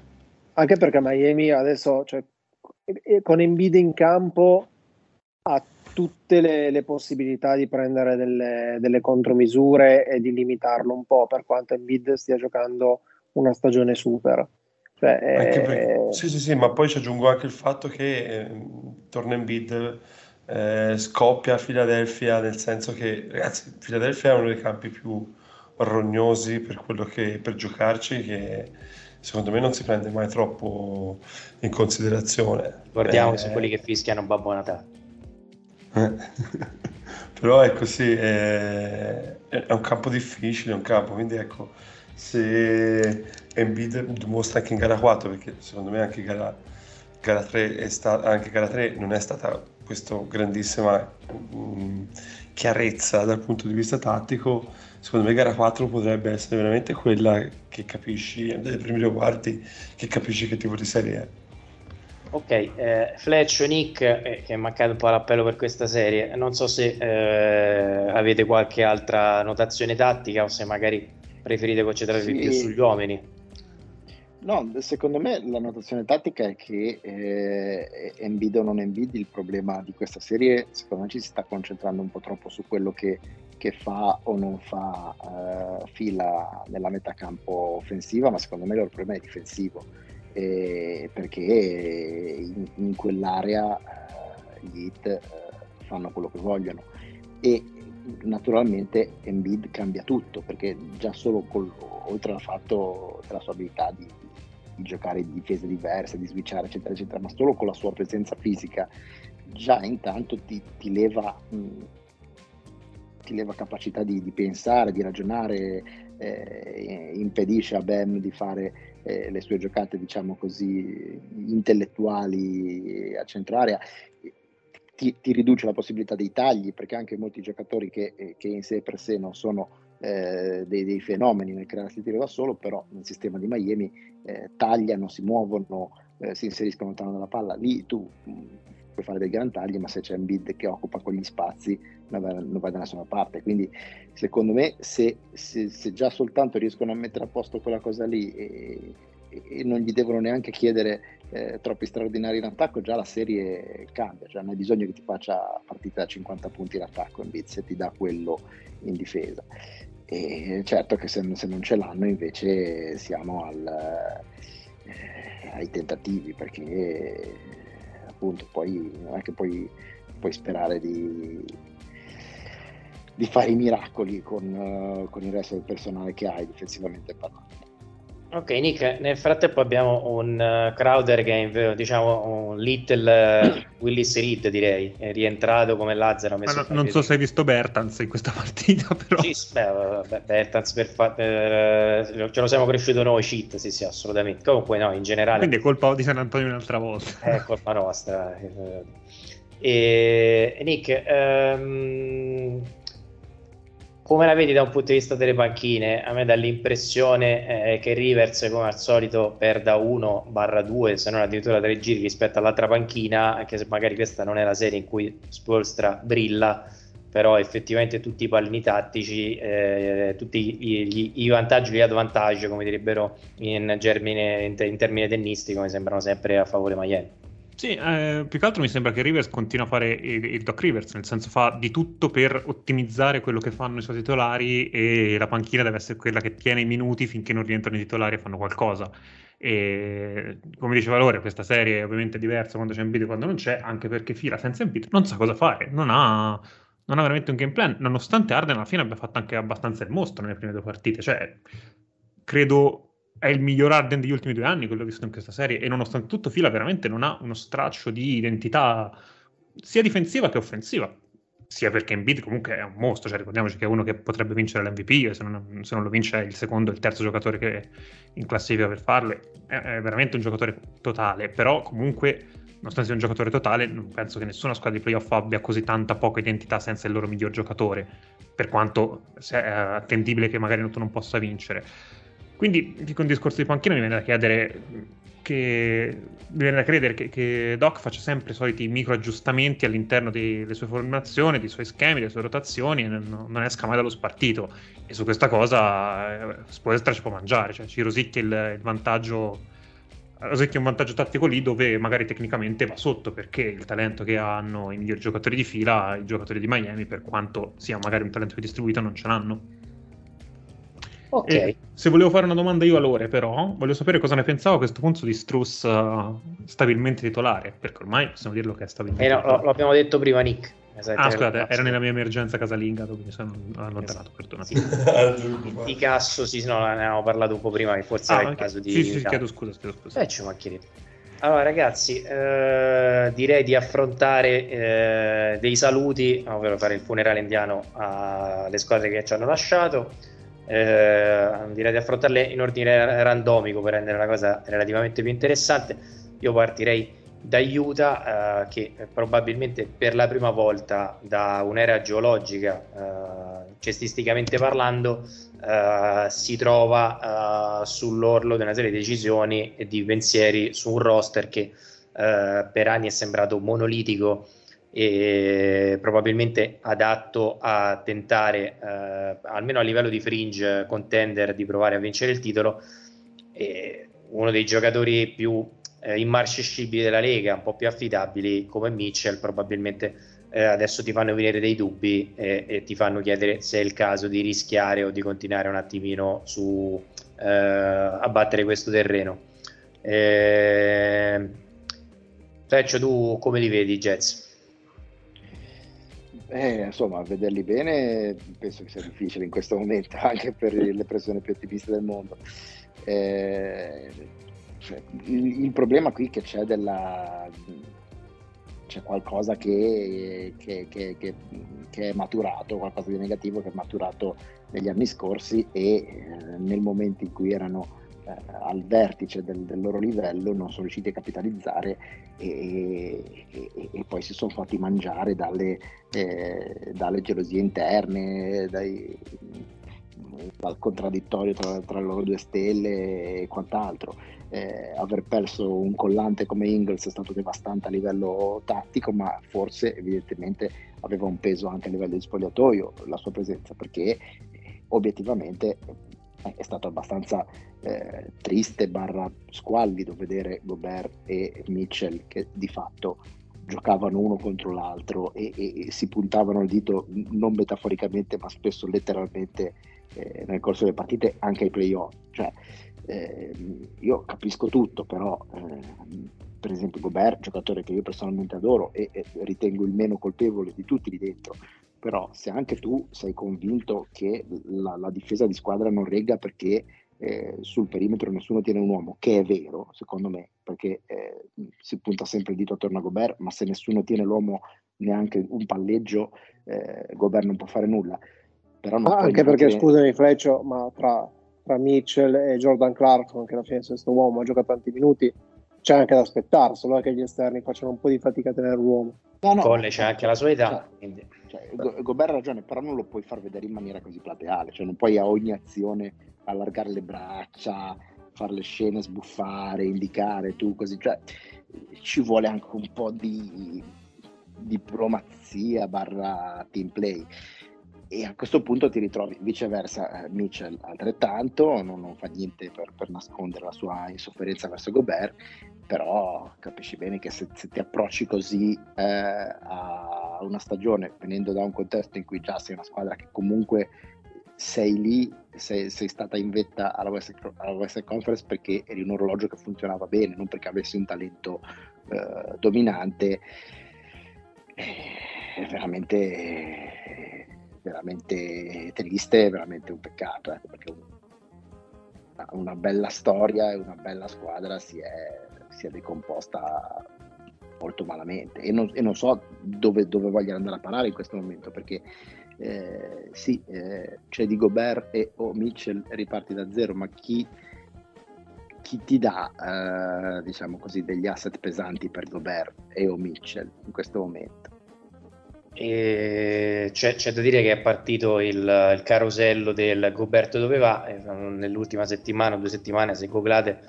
Anche perché Miami adesso, cioè, con Embiid in campo, ha tutte le, le possibilità di prendere delle, delle, contromisure e di limitarlo un po' per quanto Embiid stia giocando una stagione super. Cioè, perché, sì, sì, sì, ma poi ci aggiungo anche il fatto che eh, torna Embiid eh, scoppia a Philadelphia, nel senso che, ragazzi, Philadelphia è uno dei campi più rognosi per quello che per giocarci che secondo me non si prende mai troppo in considerazione. Guardiamoci eh, quelli che fischiano Babbo Natale. Però ecco sì, è, è, un campo difficile, è un campo, quindi ecco, se Embiid dimostra anche in gara 4, perché secondo me anche gara, gara 3, è sta, anche gara 3 non è stata questa grandissima mh, mm, chiarezza dal punto di vista tattico, secondo me gara 4 potrebbe essere veramente quella che capisci, dai primi due quarti, che capisci che tipo di serie è. Ok, eh, Fletch, Nick, eh, che è mancato un po' l'appello per questa serie, non so se eh, avete qualche altra notazione tattica o se magari preferite concentrarvi sì. più sugli uomini? No, secondo me la notazione tattica è che eh, Embiid o non Embiid, il problema di questa serie secondo me ci si sta concentrando un po' troppo su quello che, che fa o non fa eh, fila nella metà campo offensiva, ma secondo me il loro problema è difensivo, eh, perché in, in quell'area eh, gli hit eh, fanno quello che vogliono. E naturalmente Embiid cambia tutto, perché già solo col, oltre al fatto della sua abilità di di giocare difese diverse, di switchare, eccetera, eccetera, ma solo con la sua presenza fisica già intanto ti, ti leva, mh, ti leva capacità di, di, pensare, di ragionare, eh, impedisce a Bam di fare eh, le sue giocate, diciamo così, intellettuali a centrarea. Ti, ti, riduce la possibilità dei tagli perché anche molti giocatori che, che in sé per sé non sono eh, dei, dei, fenomeni nel crearsi tiro da solo, però nel sistema di Miami eh, tagliano, si muovono, eh, si inseriscono lontano dalla palla. Lì tu puoi fare dei gran tagli, ma se c'è un bid che occupa quegli spazi non vai da nessuna parte. Quindi secondo me se, se, se, già soltanto riescono a mettere a posto quella cosa lì e, e non gli devono neanche chiedere eh, troppi straordinari in attacco, già la serie cambia, cioè non hai bisogno che ti faccia partita da 50 punti in attacco in bid se ti dà quello in difesa. E certo che se, se non ce l'hanno invece siamo al, eh, ai tentativi perché appunto poi non è che poi puoi sperare di, di fare i miracoli con, uh, con, il resto del personale che hai difensivamente parlando. Ok, Nick, nel frattempo abbiamo un uh, Crowder che è diciamo un little uh, Willis Reed, direi, è rientrato come Lazzaro. No, non so se hai visto Bertans in questa partita, però. Sì, beh, beh, Bertans per fa- eh, ce lo siamo cresciuto noi, cheat, sì, sì, assolutamente. Comunque, no, in generale. Quindi è colpa di San Antonio un'altra volta. È colpa nostra. E, Nick, um, come la vedi da un punto di vista delle panchine? A me dà l'impressione eh, che Rivers, come al solito, perda 1-2, se non addirittura 3 giri rispetto all'altra panchina, anche se magari questa non è la serie in cui Spolstra brilla, però effettivamente tutti i pallini tattici, eh, tutti gli, i vantaggi e gli advantaggi, come direbbero in, germine, in, in termini tennistici, mi sembrano sempre a favore Miami. Sì, eh, più che altro mi sembra che Rivers continua a fare il, il, Doc Rivers, nel senso fa di tutto per ottimizzare quello che fanno i suoi titolari e la panchina deve essere quella che tiene i minuti finché non rientrano i titolari e fanno qualcosa. E come diceva Valore, questa serie è ovviamente diversa quando c'è Embiid e quando non c'è, anche perché fila senza Embiid non sa cosa fare, non ha, non ha veramente un game plan, nonostante Arden alla fine abbia fatto anche abbastanza il mostro nelle prime due partite. Cioè, credo è il miglior Arden degli ultimi due anni, quello visto in questa serie, e nonostante tutto Fila veramente non ha uno straccio di identità sia difensiva che offensiva, sia perché Embiid comunque è un mostro, cioè ricordiamoci che è uno che potrebbe vincere l'MVP, se non, se non lo vince è il secondo il terzo giocatore che in classifica per farlo, è, è veramente un giocatore totale, però comunque nonostante sia un giocatore totale, non penso che nessuna squadra di playoff abbia così tanta poca identità senza il loro miglior giocatore, per quanto è attendibile che magari non possa vincere. Quindi, con il discorso di panchina, mi viene da chiedere che mi viene da credere che, che, Doc faccia sempre i soliti micro aggiustamenti all'interno delle sue formazioni, dei suoi schemi, delle sue rotazioni e non, non esca mai dallo spartito. E su questa cosa eh, Spoelstra ci può mangiare, cioè ci rosicchia il, il vantaggio. Rosicchia un vantaggio tattico lì dove magari tecnicamente va sotto perché il talento che hanno i migliori giocatori di fila, i giocatori di Miami, per quanto sia magari un talento più distribuito, non ce l'hanno. Ok. E se volevo fare una domanda io a Lore, però, voglio sapere cosa ne pensavo a questo punto di Struss uh, stabilmente titolare, perché ormai possiamo dirlo che è stabilmente eh no, lo, l'abbiamo detto prima, Nick. Ah, scusate, era nella mia emergenza casalinga dove mi sono allontanato, esatto. perdona. Sì. di Casso, sì, no, ne avevamo parlato un po' prima, che forse ah, era il caso di... Sì, sì, chiedo scusa, chiedo scusa. Eh, ci mancherebbe. Allora, ragazzi, eh, direi di affrontare eh, dei saluti, ovvero fare il funerale indiano alle squadre che ci hanno lasciato eh, direi di affrontarle in ordine randomico per rendere la cosa relativamente più interessante. Io partirei da Utah, eh, che probabilmente per la prima volta da un'era geologica, eh, cestisticamente parlando, eh, si trova eh, sull'orlo di una serie di decisioni e di pensieri su un roster che eh, per anni è sembrato monolitico e probabilmente adatto a tentare, eh, almeno a livello di fringe contender, di provare a vincere il titolo. E uno dei giocatori più eh, immarcescibili della Lega, un po' più affidabili come Mitchell, probabilmente eh, adesso ti fanno venire dei dubbi e, e, ti fanno chiedere se è il caso di rischiare o di continuare un attimino su, eh, a battere questo terreno. Eh, Freccio, tu come li vedi Jets? Eh, insomma, vederli bene penso che sia difficile in questo momento, anche per le persone più ottimiste del mondo. Eh, cioè, il, il, problema qui che c'è della c'è qualcosa che, che, che, che, è maturato, qualcosa di negativo che è maturato negli anni scorsi e eh, nel momento in cui erano eh, al vertice del, del, loro livello non sono riusciti a capitalizzare e, e, e poi si sono fatti mangiare dalle, eh, dalle gelosie interne, dai, dal contraddittorio tra, tra, le loro due stelle e quant'altro. Eh, aver perso un collante come Ingles è stato devastante a livello tattico, ma forse evidentemente aveva un peso anche a livello di spogliatoio la sua presenza, perché obiettivamente è stato abbastanza eh, triste barra squallido vedere Gobert e Mitchell che di fatto giocavano uno contro l'altro e, e, e si puntavano il dito non metaforicamente ma spesso letteralmente eh, nel corso delle partite anche ai playoff. Cioè, eh, io capisco tutto, però eh, per esempio Gobert, giocatore che io personalmente adoro e, e ritengo il meno colpevole di tutti lì dentro, però se anche tu sei convinto che la, la difesa di squadra non regga perché eh, sul perimetro nessuno tiene un uomo, che è vero secondo me, perché eh, si punta sempre il dito attorno a Gobert, ma se nessuno tiene l'uomo neanche un palleggio, eh, Gobert non può fare nulla. Però ah, anche perché, scusami Fleccio, ma tra, tra, Mitchell e Jordan Clarkson, che alla fine questo uomo gioca tanti minuti, c'è anche da aspettare, solo che gli esterni facciano un po' di fatica a tenere l'uomo. No, no, Colle c'è anche la sua età. Cioè, cioè, Gobert ha ragione, però non lo puoi far vedere in maniera così plateale, cioè non puoi a ogni azione allargare le braccia, fare le scene, sbuffare, indicare tu così, cioè ci vuole anche un po' di diplomazia barra team play e a questo punto ti ritrovi viceversa eh, Mitchell altrettanto, non, non fa niente per, per, nascondere la sua insofferenza verso Gobert, però capisci bene che se, se ti approcci così eh, a una stagione venendo da un contesto in cui già sei una squadra che comunque sei lì, sei, sei stata in vetta alla Western, alla Western, Conference perché eri un orologio che funzionava bene, non perché avessi un talento eh, dominante, è veramente veramente triste, veramente un peccato, ecco, perché una, una bella storia e una bella squadra si è, si è decomposta molto malamente e non, e non so dove, dove vogliono andare a parare in questo momento perché eh, sì, eh, c'è di Gobert e o Mitchell riparti da zero, ma chi, chi ti dà eh, diciamo così degli asset pesanti per Gobert e o Mitchell in questo momento? C'è, c'è, da dire che è partito il, il carosello del Goberto dove va nell'ultima settimana, due settimane, se googlate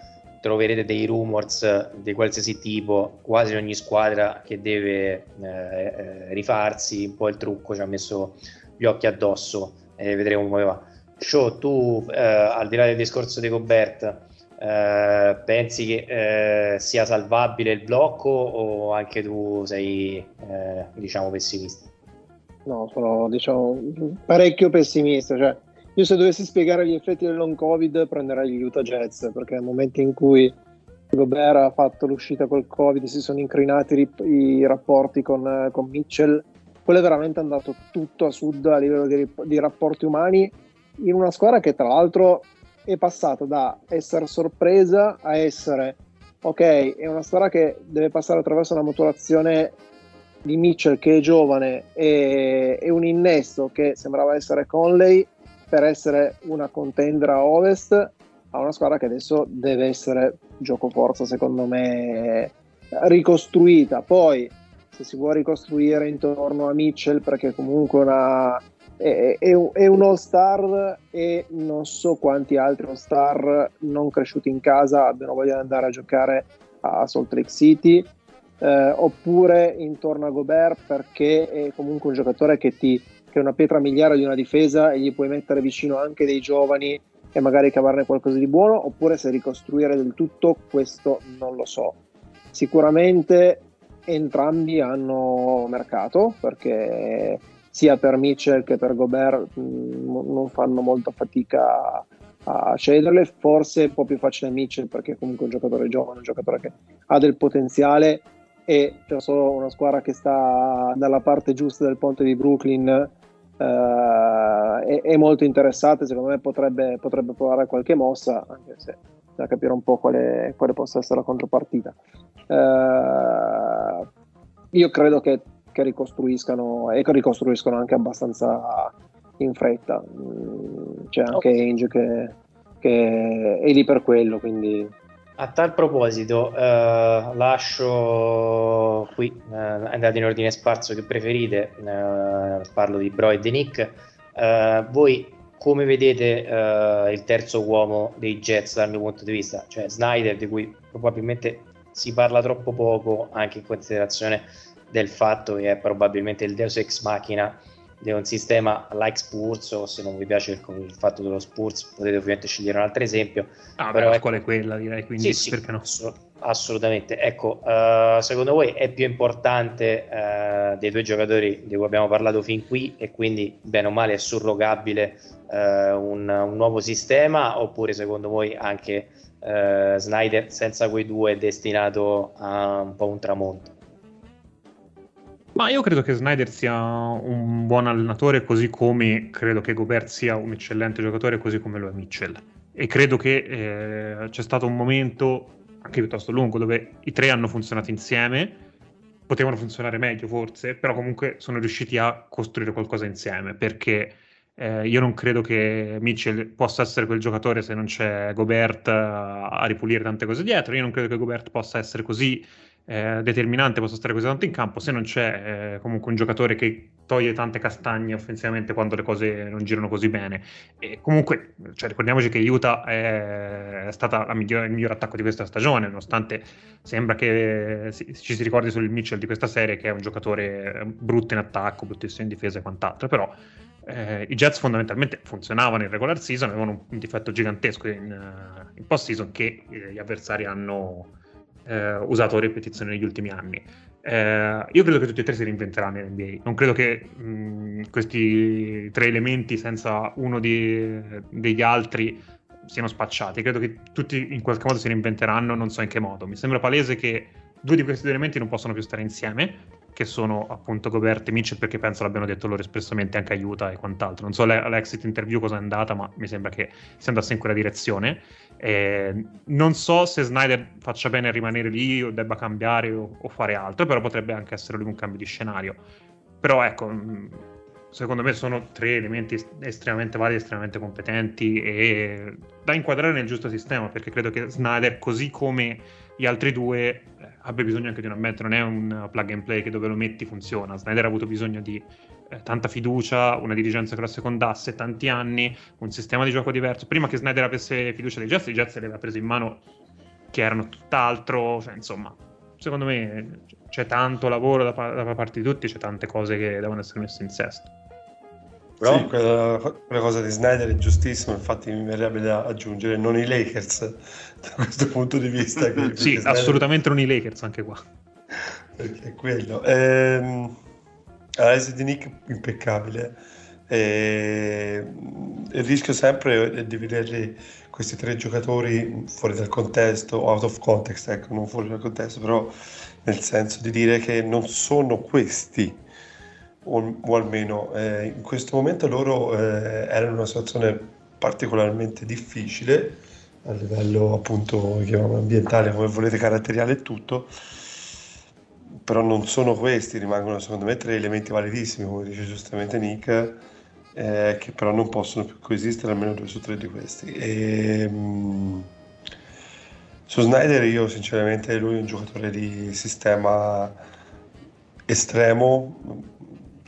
troverete dei rumors di qualsiasi tipo, quasi ogni squadra che deve eh, eh, rifarsi un po' il trucco ci ha messo gli occhi addosso e vedremo come va. Show, tu eh, al di là del discorso di Gobert, eh, pensi che eh, sia salvabile il blocco o anche tu sei eh, diciamo pessimista? No, sono diciamo parecchio pessimista. Cioè, io se dovessi spiegare gli effetti del long covid prenderei gli Utah Jets perché nel momento in cui Gobert ha fatto l'uscita col covid si sono incrinati i, i rapporti con, con, Mitchell quello è veramente andato tutto a sud a livello di, di rapporti umani in una squadra che tra l'altro è passato da essere sorpresa a essere ok, è una storia che deve passare attraverso una maturazione di Mitchell che è giovane e, e, un innesto che sembrava essere Conley per essere una contender a ovest a una squadra che adesso deve essere gioco forza secondo me ricostruita. Poi se si vuole ricostruire intorno a Mitchell perché comunque una è, è, è un all-star e non so quanti altri all-star non cresciuti in casa abbiano voglia di andare a giocare a Salt Lake City. eh, oppure intorno a Gobert perché è comunque un giocatore che, ti, che è una pietra miliare di una difesa e gli puoi mettere vicino anche dei giovani e magari cavarne qualcosa di buono, oppure se ricostruire del tutto, questo non lo so. Sicuramente entrambi hanno mercato perché sia per Mitchell che per Gobert mh, mm, non fanno molta fatica a cederle, forse è un po' più facile Mitchell perché comunque è un giocatore giovane, un giocatore che ha del potenziale e c'è solo una squadra che sta dalla parte giusta del ponte di Brooklyn eh, è, è, molto interessata, secondo me potrebbe, potrebbe, provare qualche mossa, anche se da capire un po' quale, quale possa essere la contropartita. Eh, io credo che, che, ricostruiscano e che ricostruiscono anche abbastanza in fretta. Mm, c'è anche okay. Ainge che, che è lì per quello, quindi a tal proposito, eh, lascio qui, eh, andate in ordine sparso che preferite, eh, parlo di Bro e di Nick. Eh, voi come vedete eh, il terzo uomo dei Jets dal mio punto di vista? Cioè Snyder, di cui probabilmente si parla troppo poco, anche in considerazione del fatto che è probabilmente il Deus Ex Machina di un sistema like Spurs o se non vi piace il, il, fatto dello Spurs potete ovviamente scegliere un altro esempio ah, però beh, ecco, è quella direi quindi sì, perché no? assolutamente. Ecco uh, secondo voi è più importante uh, dei due giocatori di cui abbiamo parlato fin qui e quindi bene o male è surrogabile uh, un, un, nuovo sistema oppure secondo voi anche Snyder senza quei due è destinato a un po' un tramonto ma io credo che Snyder sia un buon allenatore, così come credo che Gobert sia un eccellente giocatore, così come lo è Mitchell. E credo che eh, c'è stato un momento anche piuttosto lungo dove i tre hanno funzionato insieme, potevano funzionare meglio forse, però comunque sono riusciti a costruire qualcosa insieme perché eh, io non credo che Mitchell possa essere quel giocatore se non c'è Gobert a, a ripulire tante cose dietro. Io non credo che Gobert possa essere così eh, determinante possa stare così tanto in campo se non c'è eh, comunque un giocatore che toglie tante castagne offensivamente quando le cose non girano così bene. E comunque, cioè, ricordiamoci che Utah è, stata miglior, il miglior attacco di questa stagione, nonostante sembra che si, ci si ricordi solo il Mitchell di questa serie, che è un giocatore brutto in attacco, bruttissimo in difesa e quant'altro. Però eh, i Jets fondamentalmente funzionavano in regular season, avevano un, un difetto gigantesco in, in post season che eh, gli avversari hanno eh, usato a ripetizione negli ultimi anni. Eh, io credo che tutti e tre si reinventeranno in NBA. Non credo che mh, questi tre elementi, senza uno di, degli altri, siano spacciati. Credo che tutti in qualche modo si reinventeranno, non so in che modo. Mi sembra palese che due di questi due elementi non possono più stare insieme che sono appunto Gobert e Mitchell perché penso l'abbiano detto loro espressamente anche aiuta e quant'altro. Non so l'exit interview cosa è andata, ma mi sembra che si andasse in quella direzione. Eh, non so se Snyder faccia bene a rimanere lì o debba cambiare o, o, fare altro, però potrebbe anche essere lui un cambio di scenario. Però ecco, mm, secondo me sono tre elementi estremamente validi, estremamente competenti e da inquadrare nel giusto sistema, perché credo che Snyder, così come gli altri due, eh, abbia bisogno anche di un ambiente, non è un plug and play che dove lo metti funziona. Snyder ha avuto bisogno di eh, tanta fiducia, una dirigenza che lo secondasse, tanti anni, un sistema di gioco diverso. Prima che Snyder avesse fiducia dei Jets, i Jets li aveva presi in mano che erano tutt'altro, cioè, insomma, secondo me c'è tanto lavoro da, da parte di tutti, c'è tante cose che devono essere messe in sesto. Però... Sì, quella, quella, cosa di Snyder è giustissima, infatti mi verrebbe da aggiungere non i Lakers da questo punto di vista. Sì, Snyder... assolutamente non i Lakers anche qua. Perché è quello. Ehm, l'analisi di Nick impeccabile. E, il rischio sempre è di vederli questi tre giocatori fuori dal contesto, out of context, ecco, non fuori dal contesto, però nel senso di dire che non sono questi o, o almeno eh, in questo momento loro eh, erano in una situazione particolarmente difficile a livello appunto ambientale, come volete, caratteriale e tutto, però non sono questi, rimangono secondo me tre elementi validissimi, come dice giustamente Nick, eh, che però non possono più coesistere almeno due su tre di questi. E, mh, mm, su Snyder io sinceramente lui è un giocatore di sistema estremo,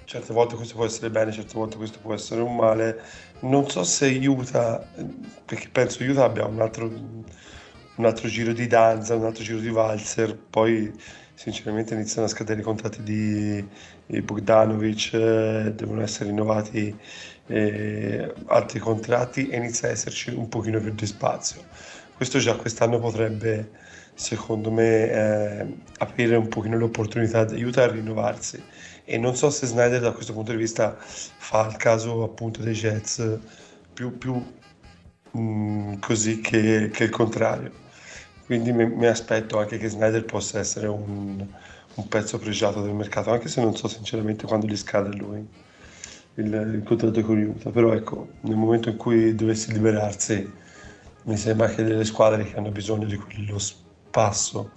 certe volte questo può essere bene, certe volte questo può essere un male. Non so se aiuta, perché penso aiuta abbia un altro, un altro giro di danza, un altro giro di valzer, poi sinceramente iniziano a scadere i contratti di, di Bogdanovic, eh, devono essere rinnovati eh, altri contratti e inizia a esserci un pochino più di spazio. Questo già quest'anno potrebbe, secondo me, eh, aprire un pochino l'opportunità di aiutare a rinnovarsi e non so se Snyder da questo punto di vista fa il caso appunto dei Jets più, più mh, mm, così che, che, il contrario. Quindi mi, mi, aspetto anche che Snyder possa essere un, un, pezzo pregiato del mercato, anche se non so sinceramente quando gli scade lui il, il contratto con Utah, però ecco, nel momento in cui dovesse liberarsi, mi sembra che delle squadre che hanno bisogno di quello spasso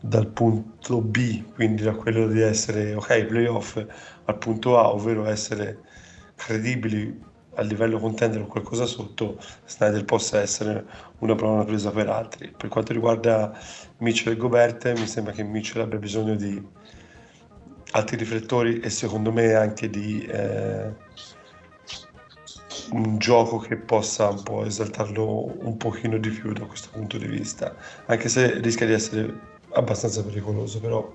dal punto B, quindi da quello di essere ok, playoff al punto A, ovvero essere credibili a livello contender o qualcosa sotto, Snyder possa essere una buona presa per altri. Per quanto riguarda Mitchell e Gobert, mi sembra che Mitchell abbia bisogno di altri riflettori e secondo me anche di eh, un gioco che possa un po' esaltarlo un pochino di più da questo punto di vista, anche se rischia di essere abbastanza pericoloso, però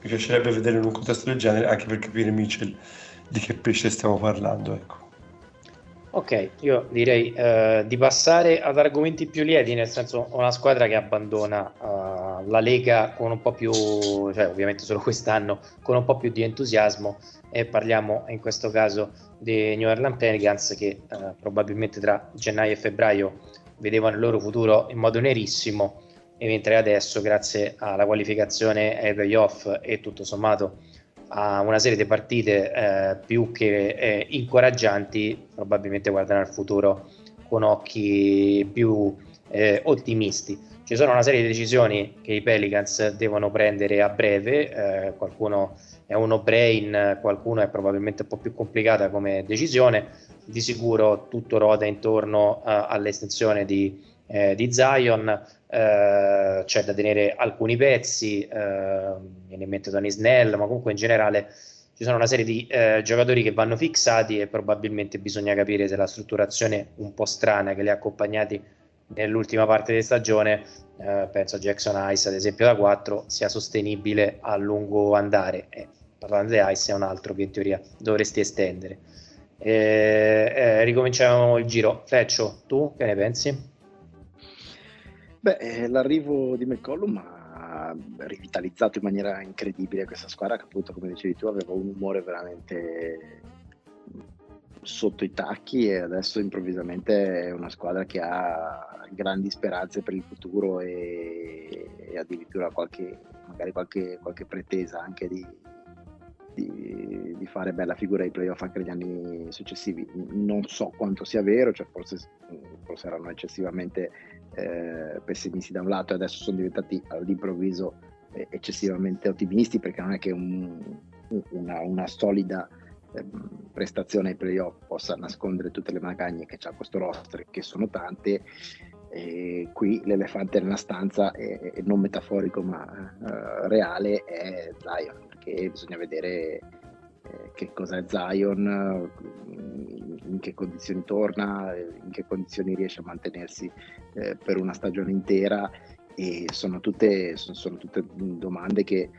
mi piacerebbe vedere in un contesto del genere anche per capire Mitchell di che pesce stiamo parlando. Ecco. Ok, io direi uh, di passare ad argomenti più lieti, nel senso una squadra che abbandona uh, la Lega con un po' più, cioè ovviamente solo quest'anno, con un po' più di entusiasmo e parliamo in questo caso di New Orleans Pelicans che uh, probabilmente tra gennaio e febbraio vedevano il loro futuro in modo nerissimo e mentre adesso grazie alla qualificazione ai playoff e tutto sommato a una serie di partite eh, più che eh, incoraggianti probabilmente guardano al futuro con occhi più eh, ottimisti. Ci sono una serie di decisioni che i Pelicans devono prendere a breve eh, qualcuno è uno brain qualcuno è probabilmente un po' più complicata come decisione. Di sicuro tutto roda intorno eh, all'estensione di, eh, di Zion eh, c'è da tenere alcuni pezzi, eh, viene in mente Tony Snell, ma comunque in generale ci sono una serie di eh, giocatori che vanno fissati e probabilmente bisogna capire se la strutturazione un po' strana che li ha accompagnati nell'ultima parte di stagione, eh, penso a Jackson Ice ad esempio da 4, sia sostenibile a lungo andare. E parlando di Ice è un altro che in teoria dovresti estendere. Eh, eh, ricominciamo il giro. Fleccio, tu che ne pensi? Beh, eh, l'arrivo di McCollum ha rivitalizzato in maniera incredibile questa squadra che appunto, come dicevi tu, aveva un umore veramente sotto i tacchi e adesso improvvisamente è una squadra che ha grandi speranze per il futuro e, e addirittura qualche, magari qualche, qualche pretesa anche di, di, di, fare bella figura ai playoff anche negli anni successivi. Non so quanto sia vero, cioè forse, forse erano eccessivamente eh, pessimisti da un lato e adesso sono diventati all'improvviso eh, eccessivamente ottimisti perché non è che un, una, una, solida eh, prestazione ai playoff possa nascondere tutte le magagne che ha questo roster, che sono tante. E qui l'elefante nella stanza, è, è non metaforico ma uh, reale, è Zion, perché bisogna vedere eh, che cosa è Zion, in che condizioni torna, in che condizioni riesce a mantenersi eh, per una stagione intera. E sono tutte, sono, sono tutte, domande che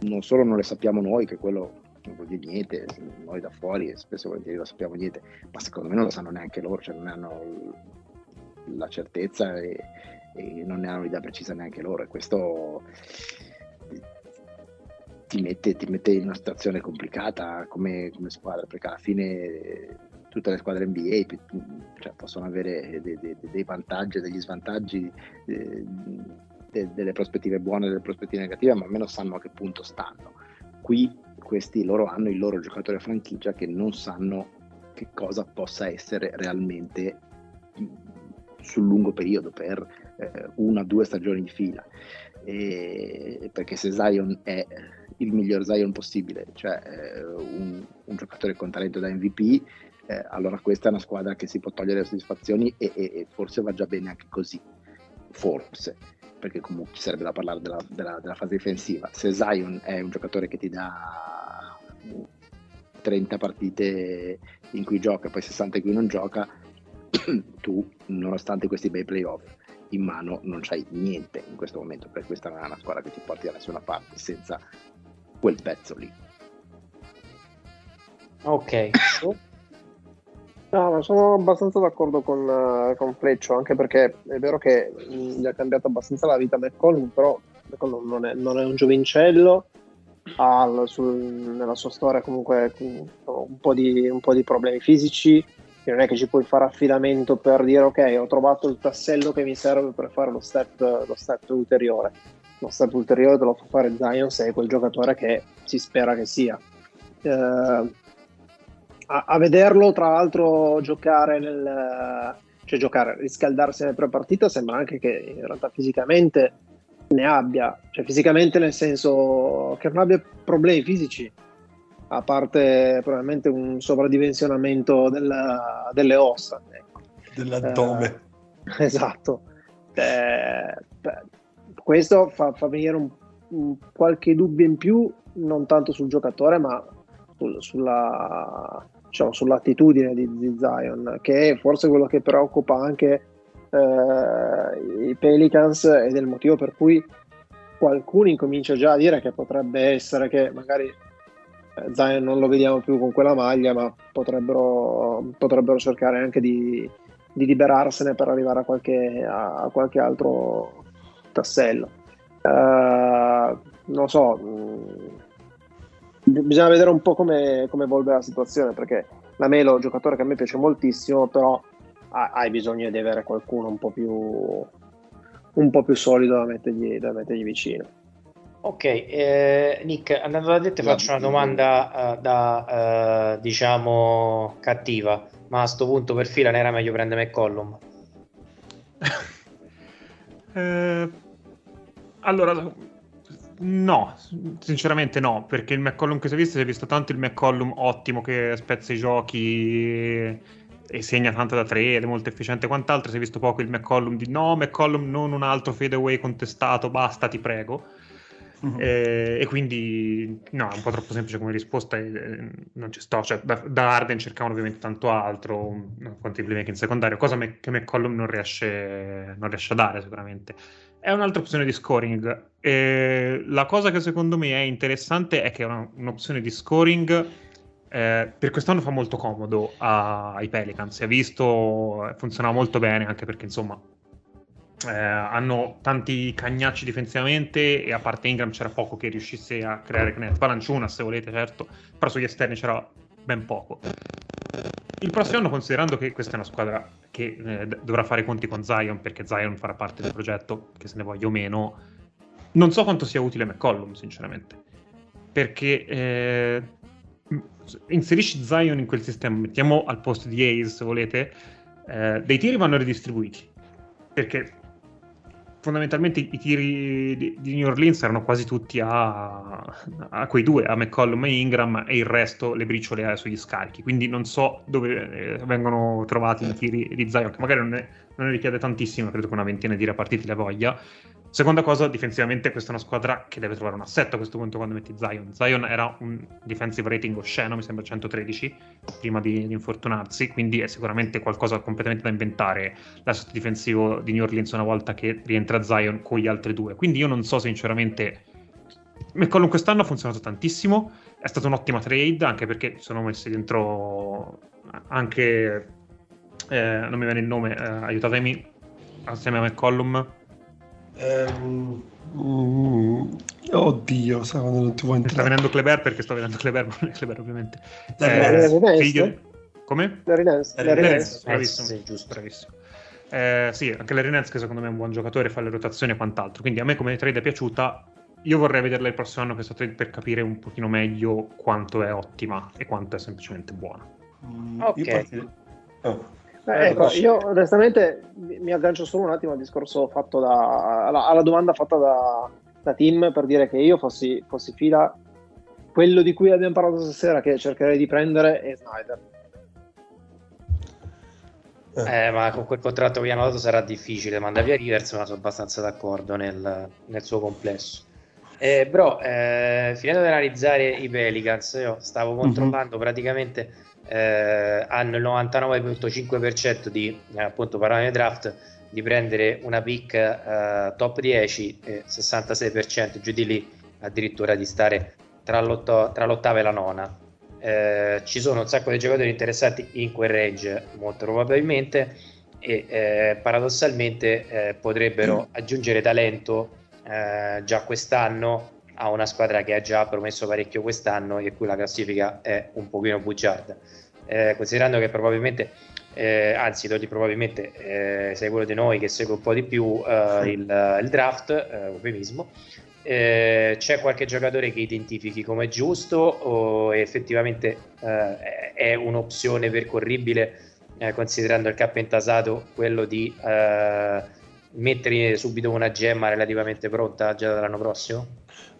non solo non le sappiamo noi, che quello non vuol dire niente, noi da fuori spesso volentieri lo sappiamo niente, ma secondo me non lo sanno neanche loro, cioè non hanno la certezza e, e non ne hanno l'idea precisa neanche loro. E questo ti mette, ti mette, in una situazione complicata come, come, squadra, perché alla fine tutte le squadre NBA cioè, possono avere dei, dei, dei vantaggi e degli svantaggi, eh, delle prospettive buone e delle prospettive negative, ma almeno sanno a che punto stanno. Qui questi loro hanno il loro giocatore franchigia che non sanno che cosa possa essere realmente sul lungo periodo per eh, una o due stagioni di fila. E perché se Zion è il miglior Zion possibile, cioè eh, un, un, giocatore con talento da MVP, eh, allora questa è una squadra che si può togliere le soddisfazioni e, e, e, forse va già bene anche così, forse, perché comunque ci sarebbe da parlare della, della, della fase difensiva. Se Zion è un giocatore che ti dà 30 partite in cui gioca, poi 60 in cui non gioca, tu, nonostante questi bei playoff, in mano non c'hai niente in questo momento, perché questa non è una squadra che ti porti da nessuna parte senza quel pezzo lì. Ok. No, ma sono abbastanza d'accordo con, uh, con Fleccio, anche perché è vero che mh, gli ha cambiato abbastanza la vita McCollum, però McCollum non è, non è un giovincello, ha sul, nella sua storia comunque un po, di, un po' di problemi fisici, non è che ci puoi fare affidamento per dire ok, ho trovato il tassello che mi serve per fare lo step, lo step ulteriore. Lo step ulteriore te lo fa fare Zion se è quel giocatore che si spera che sia. Eh, a, a, vederlo tra l'altro giocare nel cioè giocare, riscaldarsi nelle pre-partita sembra anche che in realtà fisicamente ne abbia, cioè fisicamente nel senso che non abbia problemi fisici, a parte probabilmente un sovradimensionamento della, delle ossa. Ecco. Dell'addome. Eh, esatto. Eh, questo fa, fa venire un, un, qualche dubbio in più, non tanto sul giocatore, ma sul, sulla, diciamo, sull'attitudine di, di, Zion, che è forse quello che preoccupa anche eh, i Pelicans ed è il motivo per cui qualcuno incomincia già a dire che potrebbe essere che magari eh, Zion non lo vediamo più con quella maglia, ma potrebbero, potrebbero cercare anche di, di, liberarsene per arrivare a qualche, a qualche altro tassello. Uh, non so, mh, bisogna vedere un po' come, come evolve la situazione perché la Melo è un giocatore che a me piace moltissimo però hai bisogno di avere qualcuno un po' più un po' più solido da mettergli, da mettergli vicino. Ok eh, Nick andando da te ti faccio una domanda uh, da uh, diciamo cattiva. Ma a questo punto per fila ne era meglio prendere McCollum? Eh, allora No, sinceramente no, perché il McCollum che si è visto, si è visto tanto il McCollum ottimo che spezza i giochi e segna tanto da tre ed è molto efficiente quant'altro, si è visto poco il McCollum di no, McCollum non un altro fadeaway contestato, basta ti prego. Uh-huh. E, e, quindi no, è un po' troppo semplice come risposta e, non ci sto, cioè, da, da, Arden cercavano ovviamente tanto altro, un, quanti playmaker in secondario, cosa me, che McCollum non riesce, non riesce a dare sicuramente è un'altra opzione di scoring. E la cosa che secondo me è interessante è che è una, un'opzione di scoring eh, per quest'anno fa molto comodo a, ai Pelicans. Si è visto, funzionava molto bene anche perché insomma eh, hanno tanti cagnacci difensivamente e a parte Ingram c'era poco che riuscisse a creare net. Palanciuna se volete, certo, però sugli esterni c'era ben poco. Il prossimo anno, considerando che questa è una squadra che eh, dovrà fare i conti con Zion, perché Zion farà parte del progetto, che se ne voglia o meno, non so quanto sia utile McCollum, sinceramente. Perché eh, inserisci Zion in quel sistema, mettiamo al posto di Ace, se volete, eh, dei tiri vanno ridistribuiti. Perché fondamentalmente i tiri di, New Orleans erano quasi tutti a, a, quei due, a McCollum e Ingram, e il resto le briciole sugli scarichi. Quindi non so dove eh, vengono trovati i tiri di Zion, che magari non ne, non ne richiede tantissimo, credo che una ventina di partiti le voglia. Seconda cosa, difensivamente questa è una squadra che deve trovare un assetto a questo punto quando metti Zion. Zion era un defensive rating osceno, mi sembra 113, prima di, di infortunarsi, quindi è sicuramente qualcosa completamente da inventare l'assetto difensivo di New Orleans una volta che rientra Zion con gli altri due. Quindi io non so sinceramente... McCollum quest'anno ha funzionato tantissimo, è stata un'ottima trade anche perché sono messi dentro anche... Eh, non mi viene il nome, eh, aiutatemi, assieme a McCollum Ehm, mm, oddio, sa quando non ti vuoi entrare. Sta venendo Kleber perché sto vedendo Kleber, non è Kleber ovviamente. Eh, figlio... Come? Larry Nance. Larry Nance, bravissimo. Sì, giusto. bravissimo. Eh, sì, anche Larry Nance che secondo me è un buon giocatore, fa le rotazioni e quant'altro. Quindi a me come trade è piaciuta. Io vorrei vederla il prossimo anno questa trade per capire un pochino meglio quanto è ottima e quanto è semplicemente buona. Mm, ok. Oh. Eh, ecco, io onestamente mi aggancio solo un attimo al discorso fatto da, alla, alla domanda fatta da, da, Tim per dire che io fossi, fossi fila, quello di cui abbiamo parlato stasera che cercherei di prendere è Snyder. Eh, ma con quel contratto che gli hanno dato sarà difficile mandare via Rivers, ma sono abbastanza d'accordo nel, nel suo complesso. Eh, bro, eh, finendo di analizzare i Pelicans, io stavo mhm. controllando uh-huh. praticamente eh, hanno il 99.5% di eh, appunto parametri draft di prendere una pick uh, top 10 e 66% giù di lì addirittura di stare tra, tra l'ottava e la nona. Eh, ci sono un sacco di giocatori interessanti in quel range, molto probabilmente, e eh, paradossalmente eh, potrebbero aggiungere talento eh, già quest'anno a una squadra che ha già promesso parecchio quest'anno e cui la classifica è un pochino bugiarda. Eh, considerando che probabilmente, eh, anzi, Dodi, probabilmente eh, sei quello di noi che segue un po' di più eh, il, il, draft, eh, eufemismo. Eh, c'è qualche giocatore che identifichi come giusto o effettivamente eh, è un'opzione percorribile considerando il cap intasato quello di mettere subito una gemma relativamente pronta già dall'anno prossimo?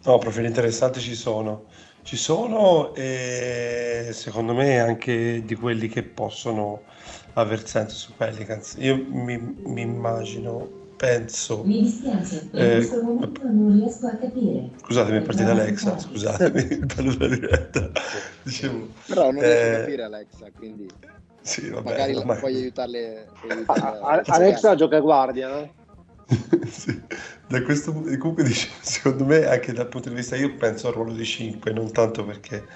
No, profili interessanti ci sono. Ci sono e secondo me anche di quelli che possono aver senso su Pelicans. Io mi, mi immagino, penso... Mi dispiace, in eh, questo momento non riesco a capire. Scusatemi, è partita Alexa, scusatemi, bello della diretta. Dicevo, Però non riesco a eh, capire Alexa, quindi... Sì, vabbè, magari ma... puoi aiutarle. aiutarle a, a, Alexa gioca guardia, no? sì. Da questo comunque dicevo, secondo me anche dal punto di vista io penso al ruolo di 5 non tanto perché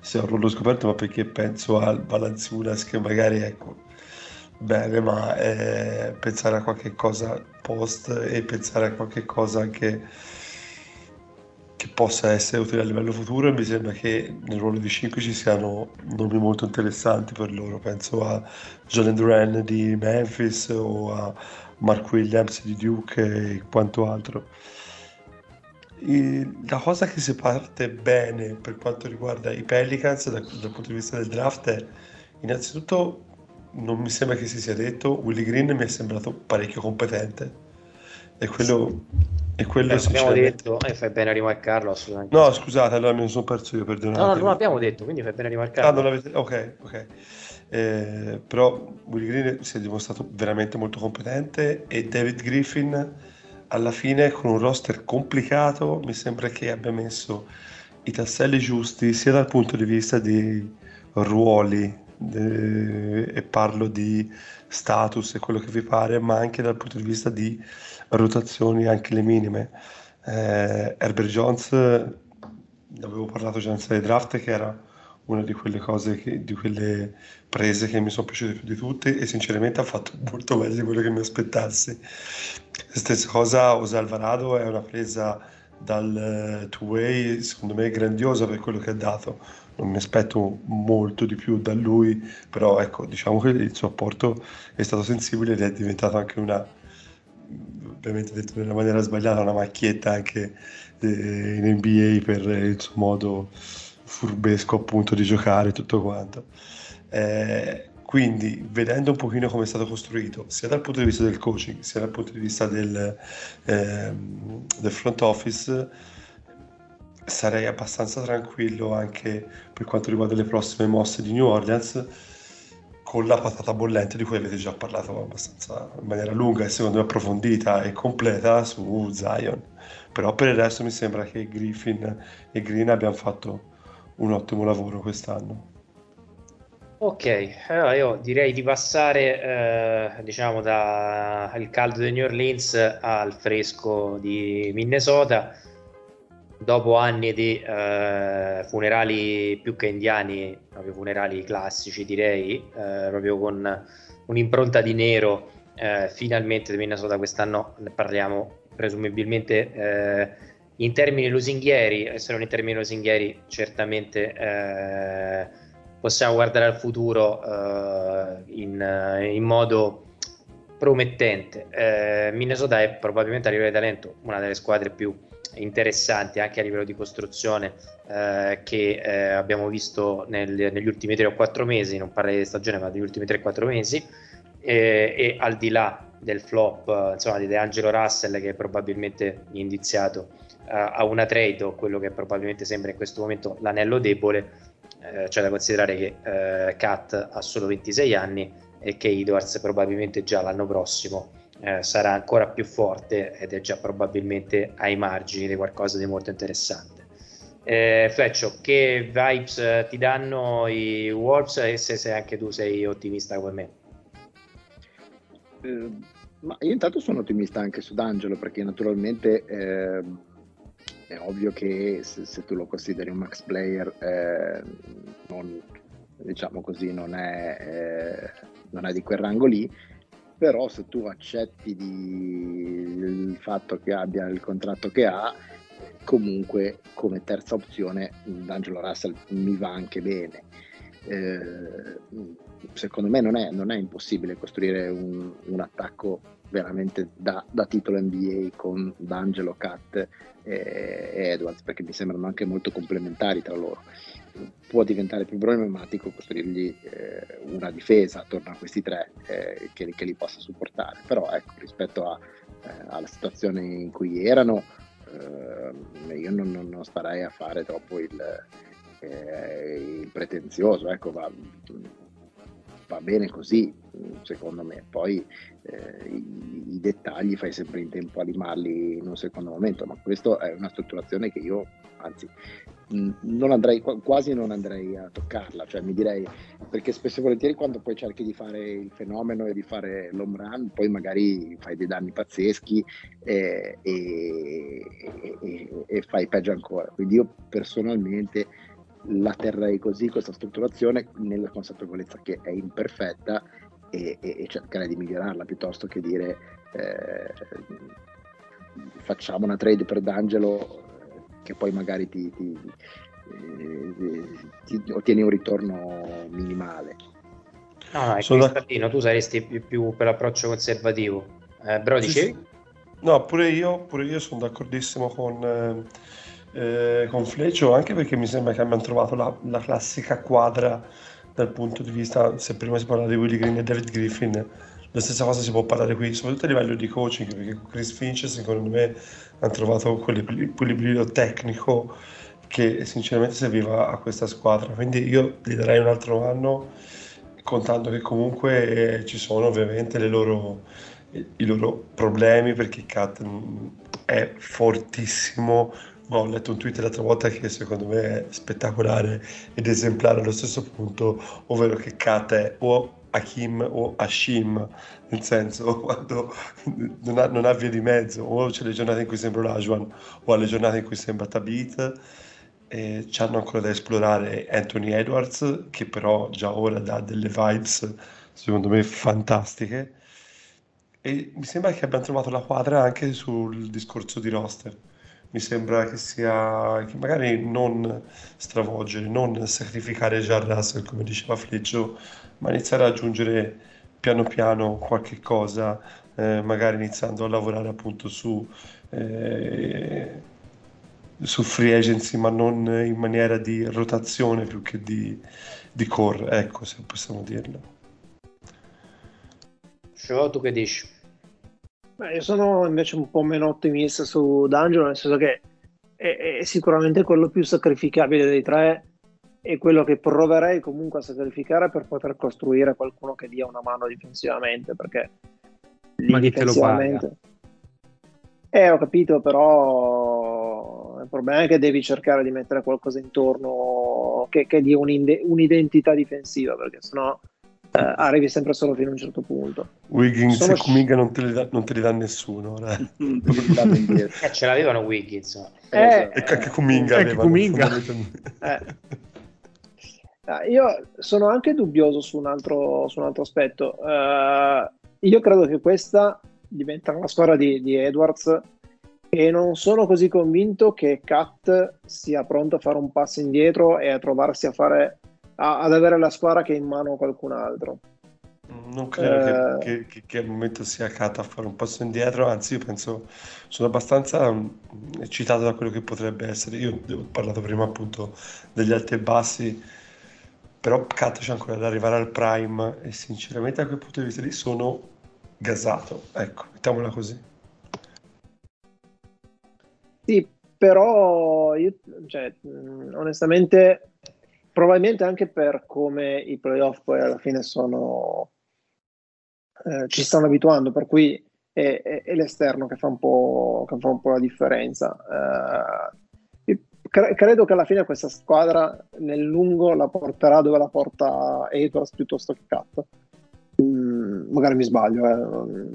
sia un ruolo scoperto ma perché penso al Valanciunas che magari ecco bene ma eh, pensare a qualche cosa post e pensare a qualche cosa anche che possa essere utile a livello futuro e mi sembra che nel ruolo di 5 ci siano nomi molto interessanti per loro penso a Jalen Duran di Memphis o a Mark Williams di Duke e quanto altro. E la cosa che si parte bene per quanto riguarda i Pelicans dal, dal punto di vista del draft è innanzitutto non mi sembra che si sia detto Willy Green mi è sembrato parecchio competente. E quello, e quello Beh, abbiamo detto e eh, fai bene a rimarcarlo assolutamente. No scusate allora mi sono perso io perdonate no, no non l'abbiamo detto quindi fai bene a rimarcarlo. Ah, non l'avete... ok ok eh, però Willy Green si è dimostrato veramente molto competente e David Griffin alla fine con un roster complicato mi sembra che abbia messo i tasselli giusti sia dal punto di vista di ruoli de, e parlo di status e quello che vi pare ma anche dal punto di vista di rotazioni anche le minime. Eh, Herbert Jones ne avevo parlato già in serie draft che era una di quelle cose che, di quelle prese che mi sono piaciute più di tutte e sinceramente ha fatto molto meglio di quello che mi aspettassi. Stessa cosa, José Alvarado è una presa dal uh, two-way secondo me grandiosa per quello che ha dato. Non mi aspetto molto di più da lui, però ecco, diciamo che il suo apporto è stato sensibile ed è diventato anche una, ovviamente detto nella maniera sbagliata, una macchietta anche eh, in NBA per il suo modo furbesco appunto di giocare tutto quanto. Eh, quindi vedendo un pochino come è stato costruito sia dal punto di vista del coaching sia dal punto di vista del, eh, del front office sarei abbastanza tranquillo anche per quanto riguarda le prossime mosse di New Orleans con la patata bollente di cui avete già parlato abbastanza in maniera lunga e secondo me approfondita e completa su Zion però per il resto mi sembra che Griffin e Green abbiano fatto un ottimo lavoro quest'anno. Ok, allora io direi di passare eh, diciamo dal caldo di New Orleans al fresco di Minnesota. Dopo anni di eh, funerali più che indiani, proprio funerali classici direi, eh, proprio con un'impronta di nero, eh, finalmente di Minnesota quest'anno ne parliamo presumibilmente eh, in termini lusinghieri, essere non in termini lusinghieri, certamente eh, possiamo guardare al futuro eh, in, in, modo promettente. Eh, Minnesota è probabilmente a livello di talento una delle squadre più interessanti anche a livello di costruzione eh, che eh, abbiamo visto nel, negli ultimi 3 o 4 mesi, non parlo di stagione ma degli ultimi 3-4 mesi e, e al di là del flop insomma, di De Angelo Russell che è probabilmente indiziato a una trade o quello che probabilmente sembra in questo momento l'anello debole, eh, c'è da considerare che eh, Kat ha solo 26 anni e che Edwards probabilmente già l'anno prossimo eh, sarà ancora più forte ed è già probabilmente ai margini di qualcosa di molto interessante. Eh, Fleccio, che vibes eh, ti danno i Wolves e se, se, anche tu sei ottimista come me? Eh, Ma io intanto sono ottimista anche su D'Angelo perché naturalmente eh, è ovvio che se, se, tu lo consideri un max player eh, non, diciamo così, non è, eh, non è, di quel rango lì, però se tu accetti il fatto che abbia il contratto che ha, comunque come terza opzione D'Angelo Russell mi va anche bene. Eh, secondo me non è, non è, impossibile costruire un, un attacco veramente da, da, titolo NBA con D'Angelo, Cat e, e, Edwards perché mi sembrano anche molto complementari tra loro. Può diventare più problematico costruirgli eh, una difesa attorno a questi tre eh, che, che, li possa supportare. Però ecco rispetto a, eh, alla situazione in cui erano eh, io non, non, non, starei a fare troppo il, eh, il pretenzioso ecco va, va bene così, secondo me. Poi eh, i, i, dettagli fai sempre in tempo a limarli in un secondo momento, ma questa è una strutturazione che io, anzi, non andrei, quasi non andrei a toccarla, cioè mi direi, perché spesso e volentieri quando poi cerchi di fare il fenomeno e di fare l'home run, poi magari fai dei danni pazzeschi e, e, e, e fai peggio ancora. Quindi io personalmente la terrei così, questa strutturazione, nella consapevolezza che è imperfetta e, e, e cercare di migliorarla piuttosto che dire eh, facciamo una trade per D'Angelo che poi magari ti, ti, eh, ti ottieni un ritorno minimale. No, no, è Sono Cristallino, tu saresti più, più, per l'approccio conservativo. Eh, però dicevi? Sì, sì. No, pure io, pure io sono d'accordissimo con... Eh eh, con Fleccio, anche perché mi sembra che abbiamo trovato la, la, classica quadra dal punto di vista, se prima si parlava di Willy Green e David Griffin, la stessa cosa si può parlare qui, soprattutto a livello di coaching, perché Chris Finch secondo me hanno trovato quell'equilibrio tecnico che sinceramente serviva a questa squadra, quindi io gli darei un altro anno contando che comunque eh, ci sono ovviamente loro, i loro problemi perché Cat è fortissimo ho letto un tweet l'altra volta che secondo me è spettacolare ed esemplare allo stesso punto, ovvero che Kat è o Hakim o Hashim, nel senso quando non ha, non ha, via di mezzo, o c'è le giornate in cui sembra Lajuan o alle giornate in cui sembra Tabit, e hanno ancora da esplorare Anthony Edwards, che però già ora dà delle vibes secondo me fantastiche. E mi sembra che abbiamo trovato la quadra anche sul discorso di roster mi sembra che sia che magari non stravolgere, non sacrificare già Russell come diceva Fleggio, ma iniziare ad aggiungere piano piano qualche cosa, eh, magari iniziando a lavorare appunto su, eh, su free agency, ma non in maniera di rotazione più che di, di core, ecco se possiamo dirlo. Show, tu che dici? Beh, io sono invece un po' meno ottimista su D'Angelo, nel senso che è, è, sicuramente quello più sacrificabile dei tre e quello che proverei comunque a sacrificare per poter costruire qualcuno che dia una mano difensivamente, perché Ma chi te lo paga? Eh, ho capito, però il problema è che devi cercare di mettere qualcosa intorno che, che dia un'identità difensiva, perché sennò eh, arrivi sempre solo fino a un certo punto. Wiggins Sono... e Kuminga non te, dà, non te li dà nessuno. eh, ce l'avevano Wiggins. Eh, e anche Kuminga. Anche Kuminga. Eh. Ah, io sono anche dubbioso su un altro, su un altro aspetto. Uh, io credo che questa diventerà una squadra di, di Edwards e non sono così convinto che Kat sia pronto a fare un passo indietro e a trovarsi a fare a, ad avere la squadra che è in mano qualcun altro. Non credo eh... che, che, che, al momento sia Kata a fare un passo indietro, anzi io penso, sono abbastanza mm, eccitato da quello che potrebbe essere. Io ho parlato prima appunto degli alti e bassi, però Kata c'è ancora da arrivare al prime e sinceramente da quel punto di vista lì sono gasato, ecco, mettiamola così. Sì, però io, cioè, mm, onestamente probabilmente anche per come i playoff poi alla fine sono eh, ci stanno abituando, per cui è, è, è l'esterno che fa, un po', fa un po' la differenza. Eh, cre- credo che alla fine questa squadra nel lungo la porterà dove la porta Edwards piuttosto che Cat. Mm, magari mi sbaglio,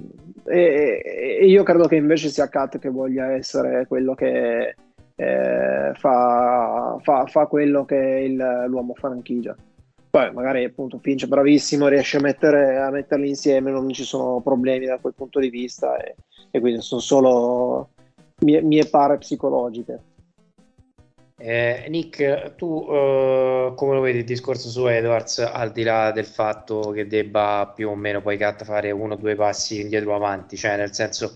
eh. e, e io credo che invece sia Kat che voglia essere quello che eh, fa, fa, fa, quello che il, l'uomo franchigia. Poi magari appunto Finch è bravissimo, riesce a, mettere, a metterli insieme, non ci sono problemi da quel punto di vista e, e quindi sono solo mie, mie pare psicologiche. Eh, Nick, tu eh, come lo vedi il discorso su Edwards al di là del fatto che debba più o meno poi Cat fare uno o due passi indietro avanti, cioè nel senso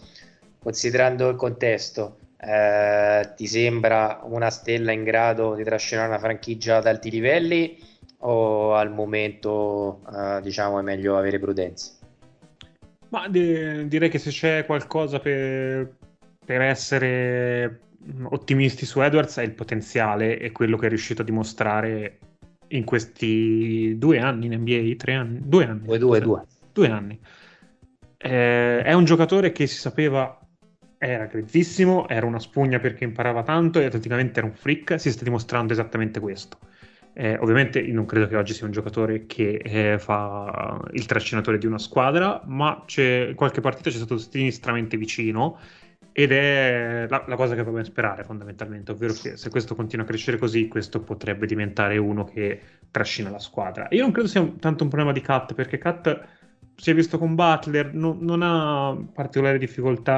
considerando il contesto, eh, ti sembra una stella in grado di trascinare una franchigia ad alti livelli o al momento eh, diciamo è meglio avere prudenza? Ma di- direi che se c'è qualcosa per, per essere ottimisti su Edwards è il potenziale e quello che è riuscito a dimostrare in questi due anni in NBA, tre anni, due anni. Due, due, due. Due anni. Eh, è un giocatore che si sapeva era grezzissimo, era una spugna perché imparava tanto e atleticamente era un freak, si sta dimostrando esattamente questo. Eh, ovviamente non credo che oggi sia un giocatore che eh, fa il trascinatore di una squadra, ma qualche partita c'è stato sinistramente vicino ed è la, la, cosa che va sperare fondamentalmente, ovvero che se questo continua a crescere così, questo potrebbe diventare uno che trascina la squadra. Io non credo sia un, tanto un problema di Cat, perché Cat si è visto con Butler, no, non ha particolari difficoltà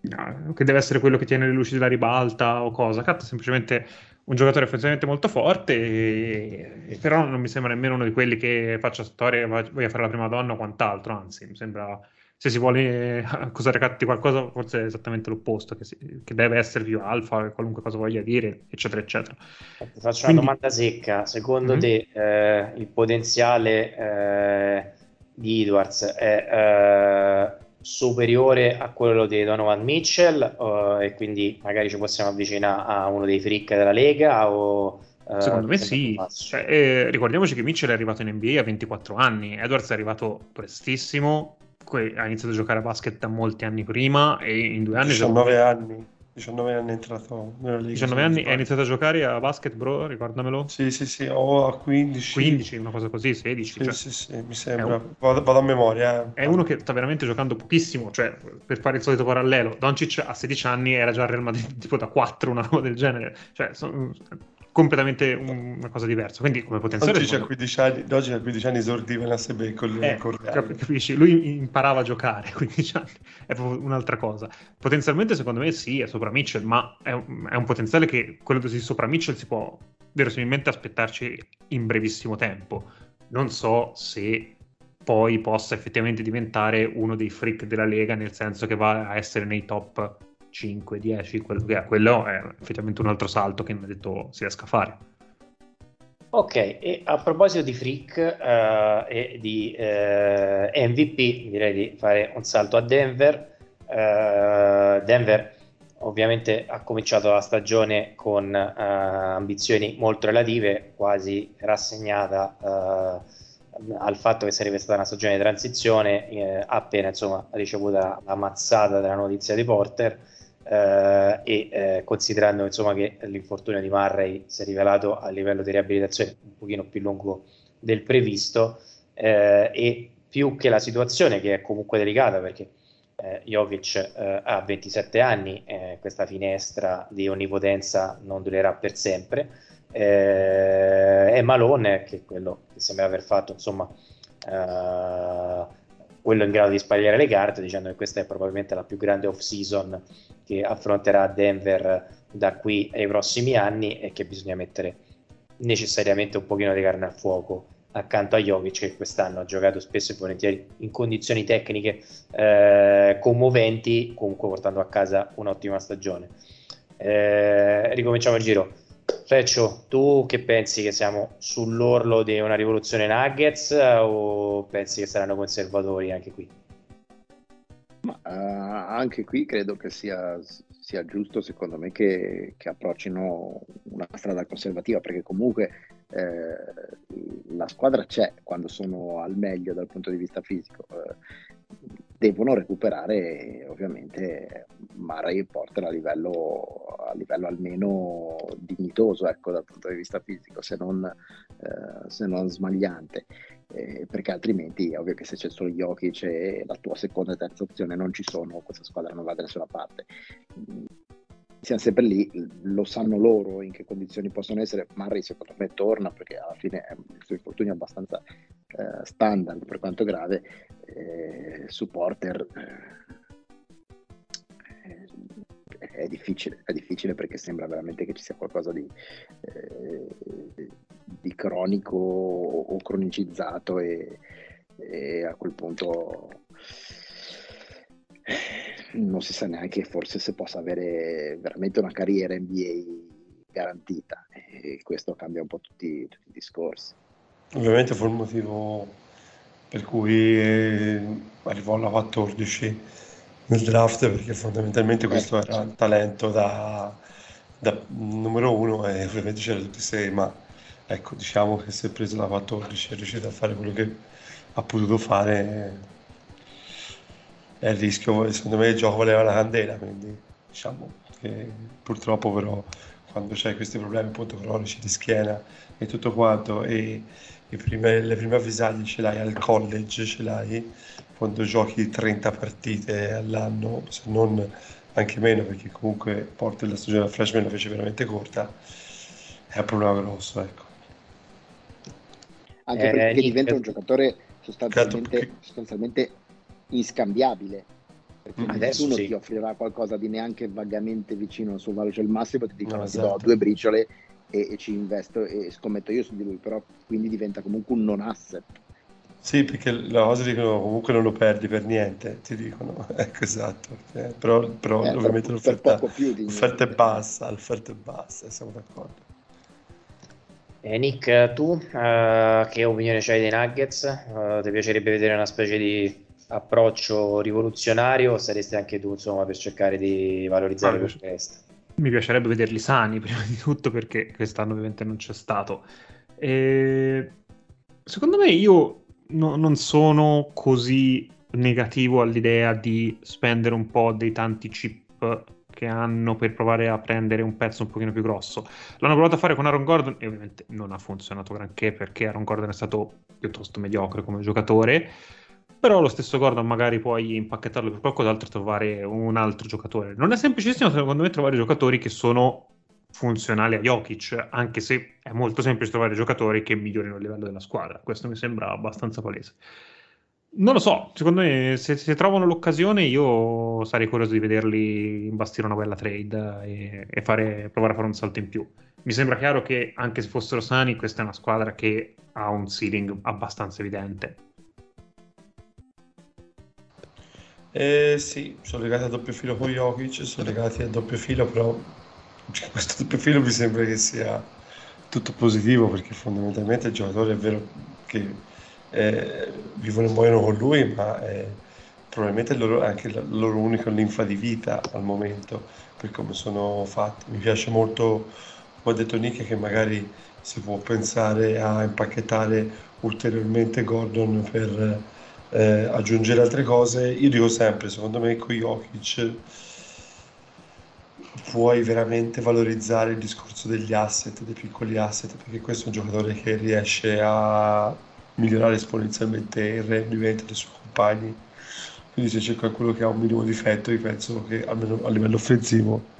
no, che deve essere quello che tiene le luci della ribalta o cosa. Cat è semplicemente un giocatore offensivamente molto forte, e, e però non mi sembra nemmeno uno di quelli che faccia storia voglia fare la prima donna o quant'altro, anzi mi sembra se si vuole accusare Cat di qualcosa, forse è esattamente l'opposto, che, si, che, deve essere più alfa, qualunque cosa voglia dire, eccetera, eccetera. Ti faccio Quindi... una domanda secca. Secondo mm-hmm. te eh, il potenziale eh, di Edwards è eh, superiore a quello di Donovan Mitchell e quindi magari ci possiamo avvicinare a uno dei freak della Lega o... Eh, Secondo me sì, cioè, eh, ricordiamoci che Mitchell è arrivato in NBA a 24 anni, Edwards è arrivato prestissimo, ha iniziato a giocare a basket da molti anni prima e in due anni... 19 gioca... anni. 19 anni è entrato nella Liga. 19 anni hai iniziato a giocare a basket, bro? Ricordamelo. Sì, sì, sì, o a 15. 15, una cosa così, 16. Sì, cioè. sì, sì, mi sembra. Un... Vado, vado, a memoria. Eh. È uno che sta veramente giocando pochissimo, cioè, per fare il solito parallelo, Doncic a 16 anni era già al Real Madrid tipo da 4, una roba del genere. Cioè, sono completamente una cosa diversa. Quindi, come potenziale. Oggi, secondo... 15 anni, oggi a 15 anni esordiva in ASB con, eh, con Capisci? Lui imparava a giocare a 15 anni, è proprio un'altra cosa. Potenzialmente, secondo me, sì, è sopra Mitchell, ma è un, è un potenziale che quello di sopra Mitchell si può verosimilmente aspettarci in brevissimo tempo. Non so se poi possa effettivamente diventare uno dei freak della Lega, nel senso che va a essere nei top 5, 10, quello che è, quello è effettivamente un altro salto che mi ha detto si riesca a fare. Ok, e a proposito di Freak uh, e di uh, eh, MVP, direi di fare un salto a Denver. Uh, Denver ovviamente ha cominciato la stagione con ambizioni molto relative, quasi rassegnata al fatto che sarebbe stata una stagione di transizione, appena insomma ricevuta la mazzata della notizia di Porter eh, e eh, considerando insomma, che l'infortunio di Murray si è rivelato a livello di riabilitazione un pochino più lungo del previsto eh, e più che la situazione che è comunque delicata perché eh, Jovic eh, ha 27 anni, eh, questa finestra di onnipotenza non durerà per sempre eh, e Malone che è quello che sembra aver fatto insomma quello in grado di sbagliare le carte dicendo che questa è probabilmente la più grande off season che affronterà Denver da qui ai prossimi anni e che bisogna mettere necessariamente un pochino di carne al fuoco accanto a Jovic che quest'anno ha giocato spesso e volentieri in condizioni tecniche eh, commoventi comunque portando a casa un'ottima stagione. Eh, ricominciamo il giro Feccio, tu che pensi che siamo sull'orlo di una rivoluzione Nuggets o pensi che saranno conservatori anche qui? Ma, uh, anche qui credo che sia, sia giusto, secondo me, che, che, approccino una strada conservativa, perché comunque eh, la squadra c'è quando sono al meglio dal punto di vista fisico. Eh, devono recuperare ovviamente Mara e Porter a livello, a livello almeno dignitoso ecco, dal punto di vista fisico, se non, eh, se non smagliante, eh, perché altrimenti è ovvio che se c'è solo Jokic e la tua seconda e terza opzione non ci sono, questa squadra non va da nessuna parte siamo sempre lì, lo sanno loro in che condizioni possono essere. Murray secondo me torna perché alla fine il suo infortunio è abbastanza eh, standard per quanto grave. Eh, supporter eh, è, difficile, è difficile perché sembra veramente che ci sia qualcosa di, eh, di cronico o cronicizzato e, e a quel punto non si sa neanche forse se possa avere veramente una carriera NBA garantita e questo cambia un po' tutti, tutti i discorsi. Ovviamente fu il motivo per cui eh, arrivò alla 14 nel draft perché fondamentalmente questo era il talento da, da numero uno e ovviamente c'era tutti sei ma ecco diciamo che se è preso la 14 è riuscito a fare quello che ha potuto fare è il rischio, secondo me il gioco valeva la candela, quindi diciamo che purtroppo però quando c'hai questi problemi appunto cronici di schiena e tutto quanto e prime, le prime avvisaglie ce l'hai al college, ce l'hai quando giochi 30 partite all'anno, se non anche meno perché comunque Porter la stagione da freshman la fece veramente corta, è un problema grosso, ecco. Anche perché eh, diventa un giocatore sostanzialmente, sostanzialmente inscambiabile perché mm, nessuno sì. ti offrirà qualcosa di neanche vagamente vicino al suo valore, cioè il massimo ti dicono no, esatto. ti do due briciole e, e, ci investo e scommetto io su di lui, però quindi diventa comunque un non asset. Sì, perché la cosa dicono comunque non lo perdi per niente, ti dicono, ecco esatto, eh, però, però eh, ovviamente per, l'offerta, per l'offerta è bassa, l'offerta è bassa, siamo d'accordo. Eh, Nick, tu uh, che opinione hai dei Nuggets? Uh, ti piacerebbe vedere una specie di approccio rivoluzionario o saresti anche tu insomma per cercare di valorizzare ah, questo? Mi piacerebbe vederli sani prima di tutto perché quest'anno ovviamente non c'è stato. E... Secondo me io no, non sono così negativo all'idea di spendere un po' dei tanti chip che hanno per provare a prendere un pezzo un pochino più grosso. L'hanno provato a fare con Aaron Gordon e ovviamente non ha funzionato granché perché Aaron Gordon è stato piuttosto mediocre come giocatore però lo stesso Gordon magari puoi impacchettarlo per qualcos'altro e trovare un altro giocatore. Non è semplicissimo secondo me trovare giocatori che sono funzionali a Jokic, anche se è molto semplice trovare giocatori che migliorino il livello della squadra. Questo mi sembra abbastanza palese. Non lo so, secondo me se, se trovano l'occasione io sarei curioso di vederli imbastire una bella trade e, e fare, provare a fare un salto in più. Mi sembra chiaro che anche se fossero sani, questa è una squadra che ha un ceiling abbastanza evidente Eh, sì, sono legati a doppio filo con Jokic, sono legati a doppio filo, però cioè, questo doppio filo mi sembra che sia tutto positivo perché fondamentalmente il giocatore è vero che eh, vivono e muoiono con lui, ma è probabilmente è loro, anche la loro unica linfa di vita al momento per come sono fatti. Mi piace molto, come ha detto Nick, che magari si può pensare a impacchettare ulteriormente Gordon per eh, aggiungere altre cose. Io dico sempre, secondo me con Jokic puoi veramente valorizzare il discorso degli asset, dei piccoli asset, perché questo è un giocatore che riesce a migliorare esponenzialmente il rendimento dei suoi compagni. Quindi se c'è qualcuno che ha un minimo difetto, io penso che almeno a livello offensivo,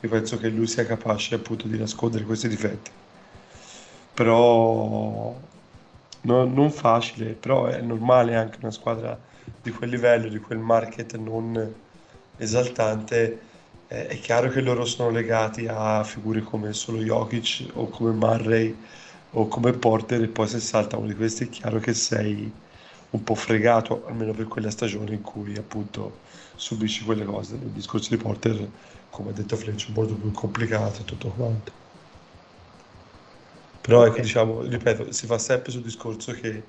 io penso che lui sia capace appunto di nascondere questi difetti. Però no, non facile, però è normale anche una squadra di quel livello, di quel market non esaltante. È chiaro che loro sono legati a figure come solo Jokic o come Murray o come Porter e poi se salta uno di questi è chiaro che sei un po' fregato, almeno per quella stagione in cui appunto subisci quelle cose. Il discorso di Porter, come ha detto Fletch, è molto più complicato e tutto quanto. Però ecco, diciamo, ripeto, si fa sempre sul discorso che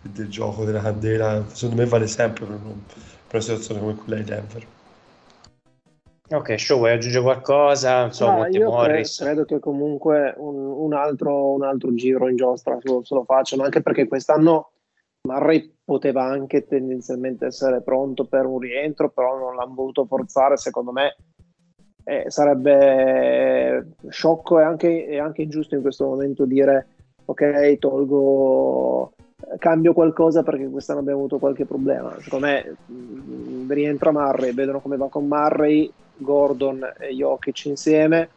del gioco della candela, secondo me vale sempre per, un, per una situazione come quella di Denver. Ok, show, vuoi aggiungere qualcosa? So, no, io Morris. credo che comunque un, un, altro, un altro giro in giostra se lo, se lo facciano, anche perché quest'anno Murray poteva anche tendenzialmente essere pronto per un rientro, però non l'hanno voluto forzare, secondo me eh, sarebbe sciocco e anche, e anche ingiusto in questo momento dire ok, tolgo cambio qualcosa perché quest'anno abbiamo avuto qualche problema. Secondo me mh, mm, rientra Murray, vedono come va con Murray, Gordon e Jokic insieme,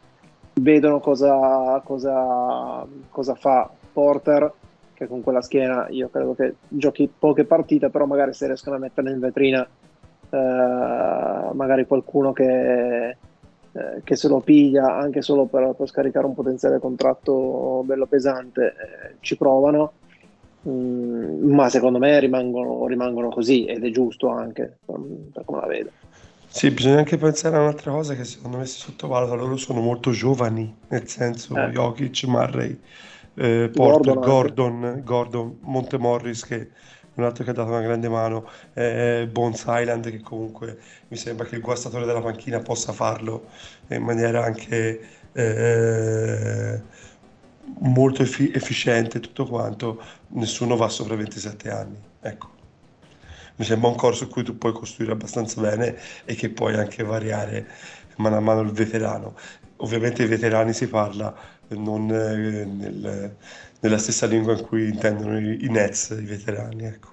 vedono cosa, cosa, cosa fa Porter, che con quella schiena io credo che giochi poche partite, però magari se riescono a mettere in vetrina eh, magari qualcuno che, eh, che, se lo piglia anche solo per, per, scaricare un potenziale contratto bello pesante, eh, ci provano Mm, ma secondo me rimangono, rimangono, così ed è giusto anche per, per, come la vedo. Sì, bisogna anche pensare a un'altra cosa che secondo me si sottovaluta, loro sono molto giovani, nel senso eh. Jokic, Murray, eh, Porter, Gordon, Gordon, Gordon, Montemorris che un altro che ha dato una grande mano, eh, Bones Island che comunque mi sembra che il guastatore della panchina possa farlo in maniera anche eh, molto effi- efficiente tutto quanto, nessuno va sopra i 27 anni. Ecco. Mi sembra un corso in cui tu puoi costruire abbastanza bene e che puoi anche variare mano a mano il veterano. Ovviamente i veterani si parla non eh, nel, nella stessa lingua in cui intendono i, i Nets, i veterani. Ecco.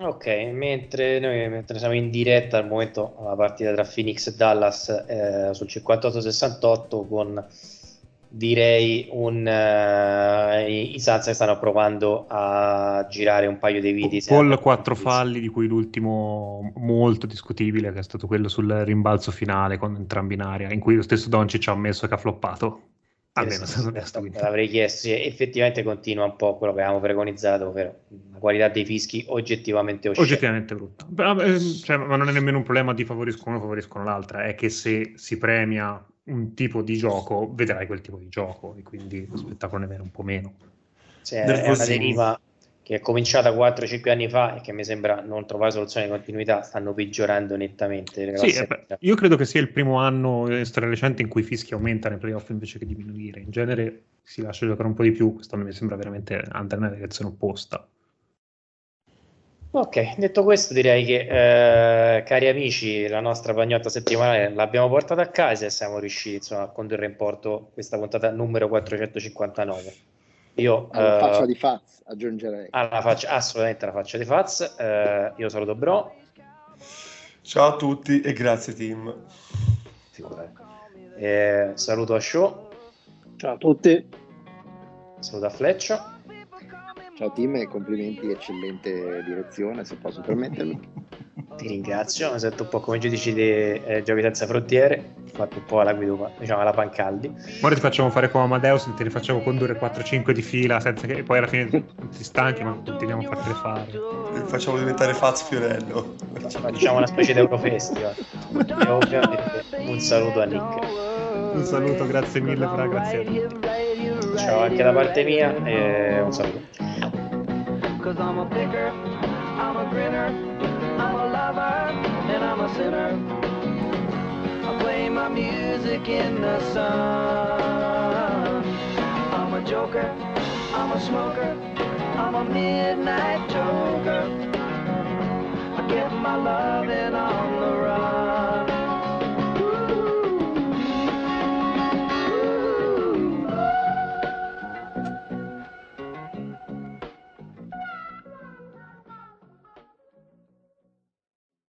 Ok, mentre noi mentre siamo in diretta al momento la partita tra Phoenix e Dallas eh, sul 58-68 con direi un uh, i Suns che stanno provando a girare un paio di video con quattro falli di cui l'ultimo molto discutibile che è stato quello sul rimbalzo finale con entrambi in aria in cui lo stesso Doncic ha ammesso che ha floppato almeno se non resto, l'avrei chiesto sì, effettivamente continua un po' quello che avevamo preconizzato ovvero la qualità dei fischi oggettivamente oscena. oggettivamente brutta. Però, eh, cioè, ma non è nemmeno un problema di favoriscono uno favoriscono l'altra è che se si premia un tipo di gioco vedrai quel tipo di gioco e quindi lo spettacolo ne viene un po' meno. Cioè, è una deriva che è cominciata 4-5 anni fa e che mi sembra non trovare soluzione di continuità, stanno peggiorando nettamente. Sì, eh io credo che sia il primo anno recente in cui i fischi aumentano nei playoff invece che diminuire. In genere si lascia giocare un po' di più, quest'anno mi sembra veramente andare nella direzione opposta. Ok, detto questo direi che eh, cari amici la nostra pagnotta settimanale l'abbiamo portata a casa e siamo riusciti insomma, a condurre in porto questa puntata numero 459. Io, alla uh, faccia di Faz aggiungerei. Alla faccia, assolutamente alla faccia di Faz. Uh, io saluto Bro. Ciao a tutti e grazie team. Eh, saluto a Show. Ciao a tutti. Saluto a Fleccia. Ciao team e complimenti, eccellente direzione, se posso permettermi. Ti ringrazio, mi sento un po' come giudici di eh, Giochi senza frontiere, fatto un po' alla guida, diciamo alla Pancaldi. Ora ti facciamo fare come Amadeus, te ne facciamo condurre 4-5 di fila, senza che poi alla fine ti stanchi, ma continuiamo a fartele fare. E facciamo diventare Faz Fiorello. Facciamo una specie di Eurofestival. e ovviamente un saluto a Nick. Un saluto, grazie mille, Fra, grazie a tutti. Ciao anche da parte mia e un saluto. Cause I'm a picker, I'm a grinner, I'm a sinner. I play my music in the sun. I'm a joker, I'm a smoker, I'm a midnight joker. I get my loving on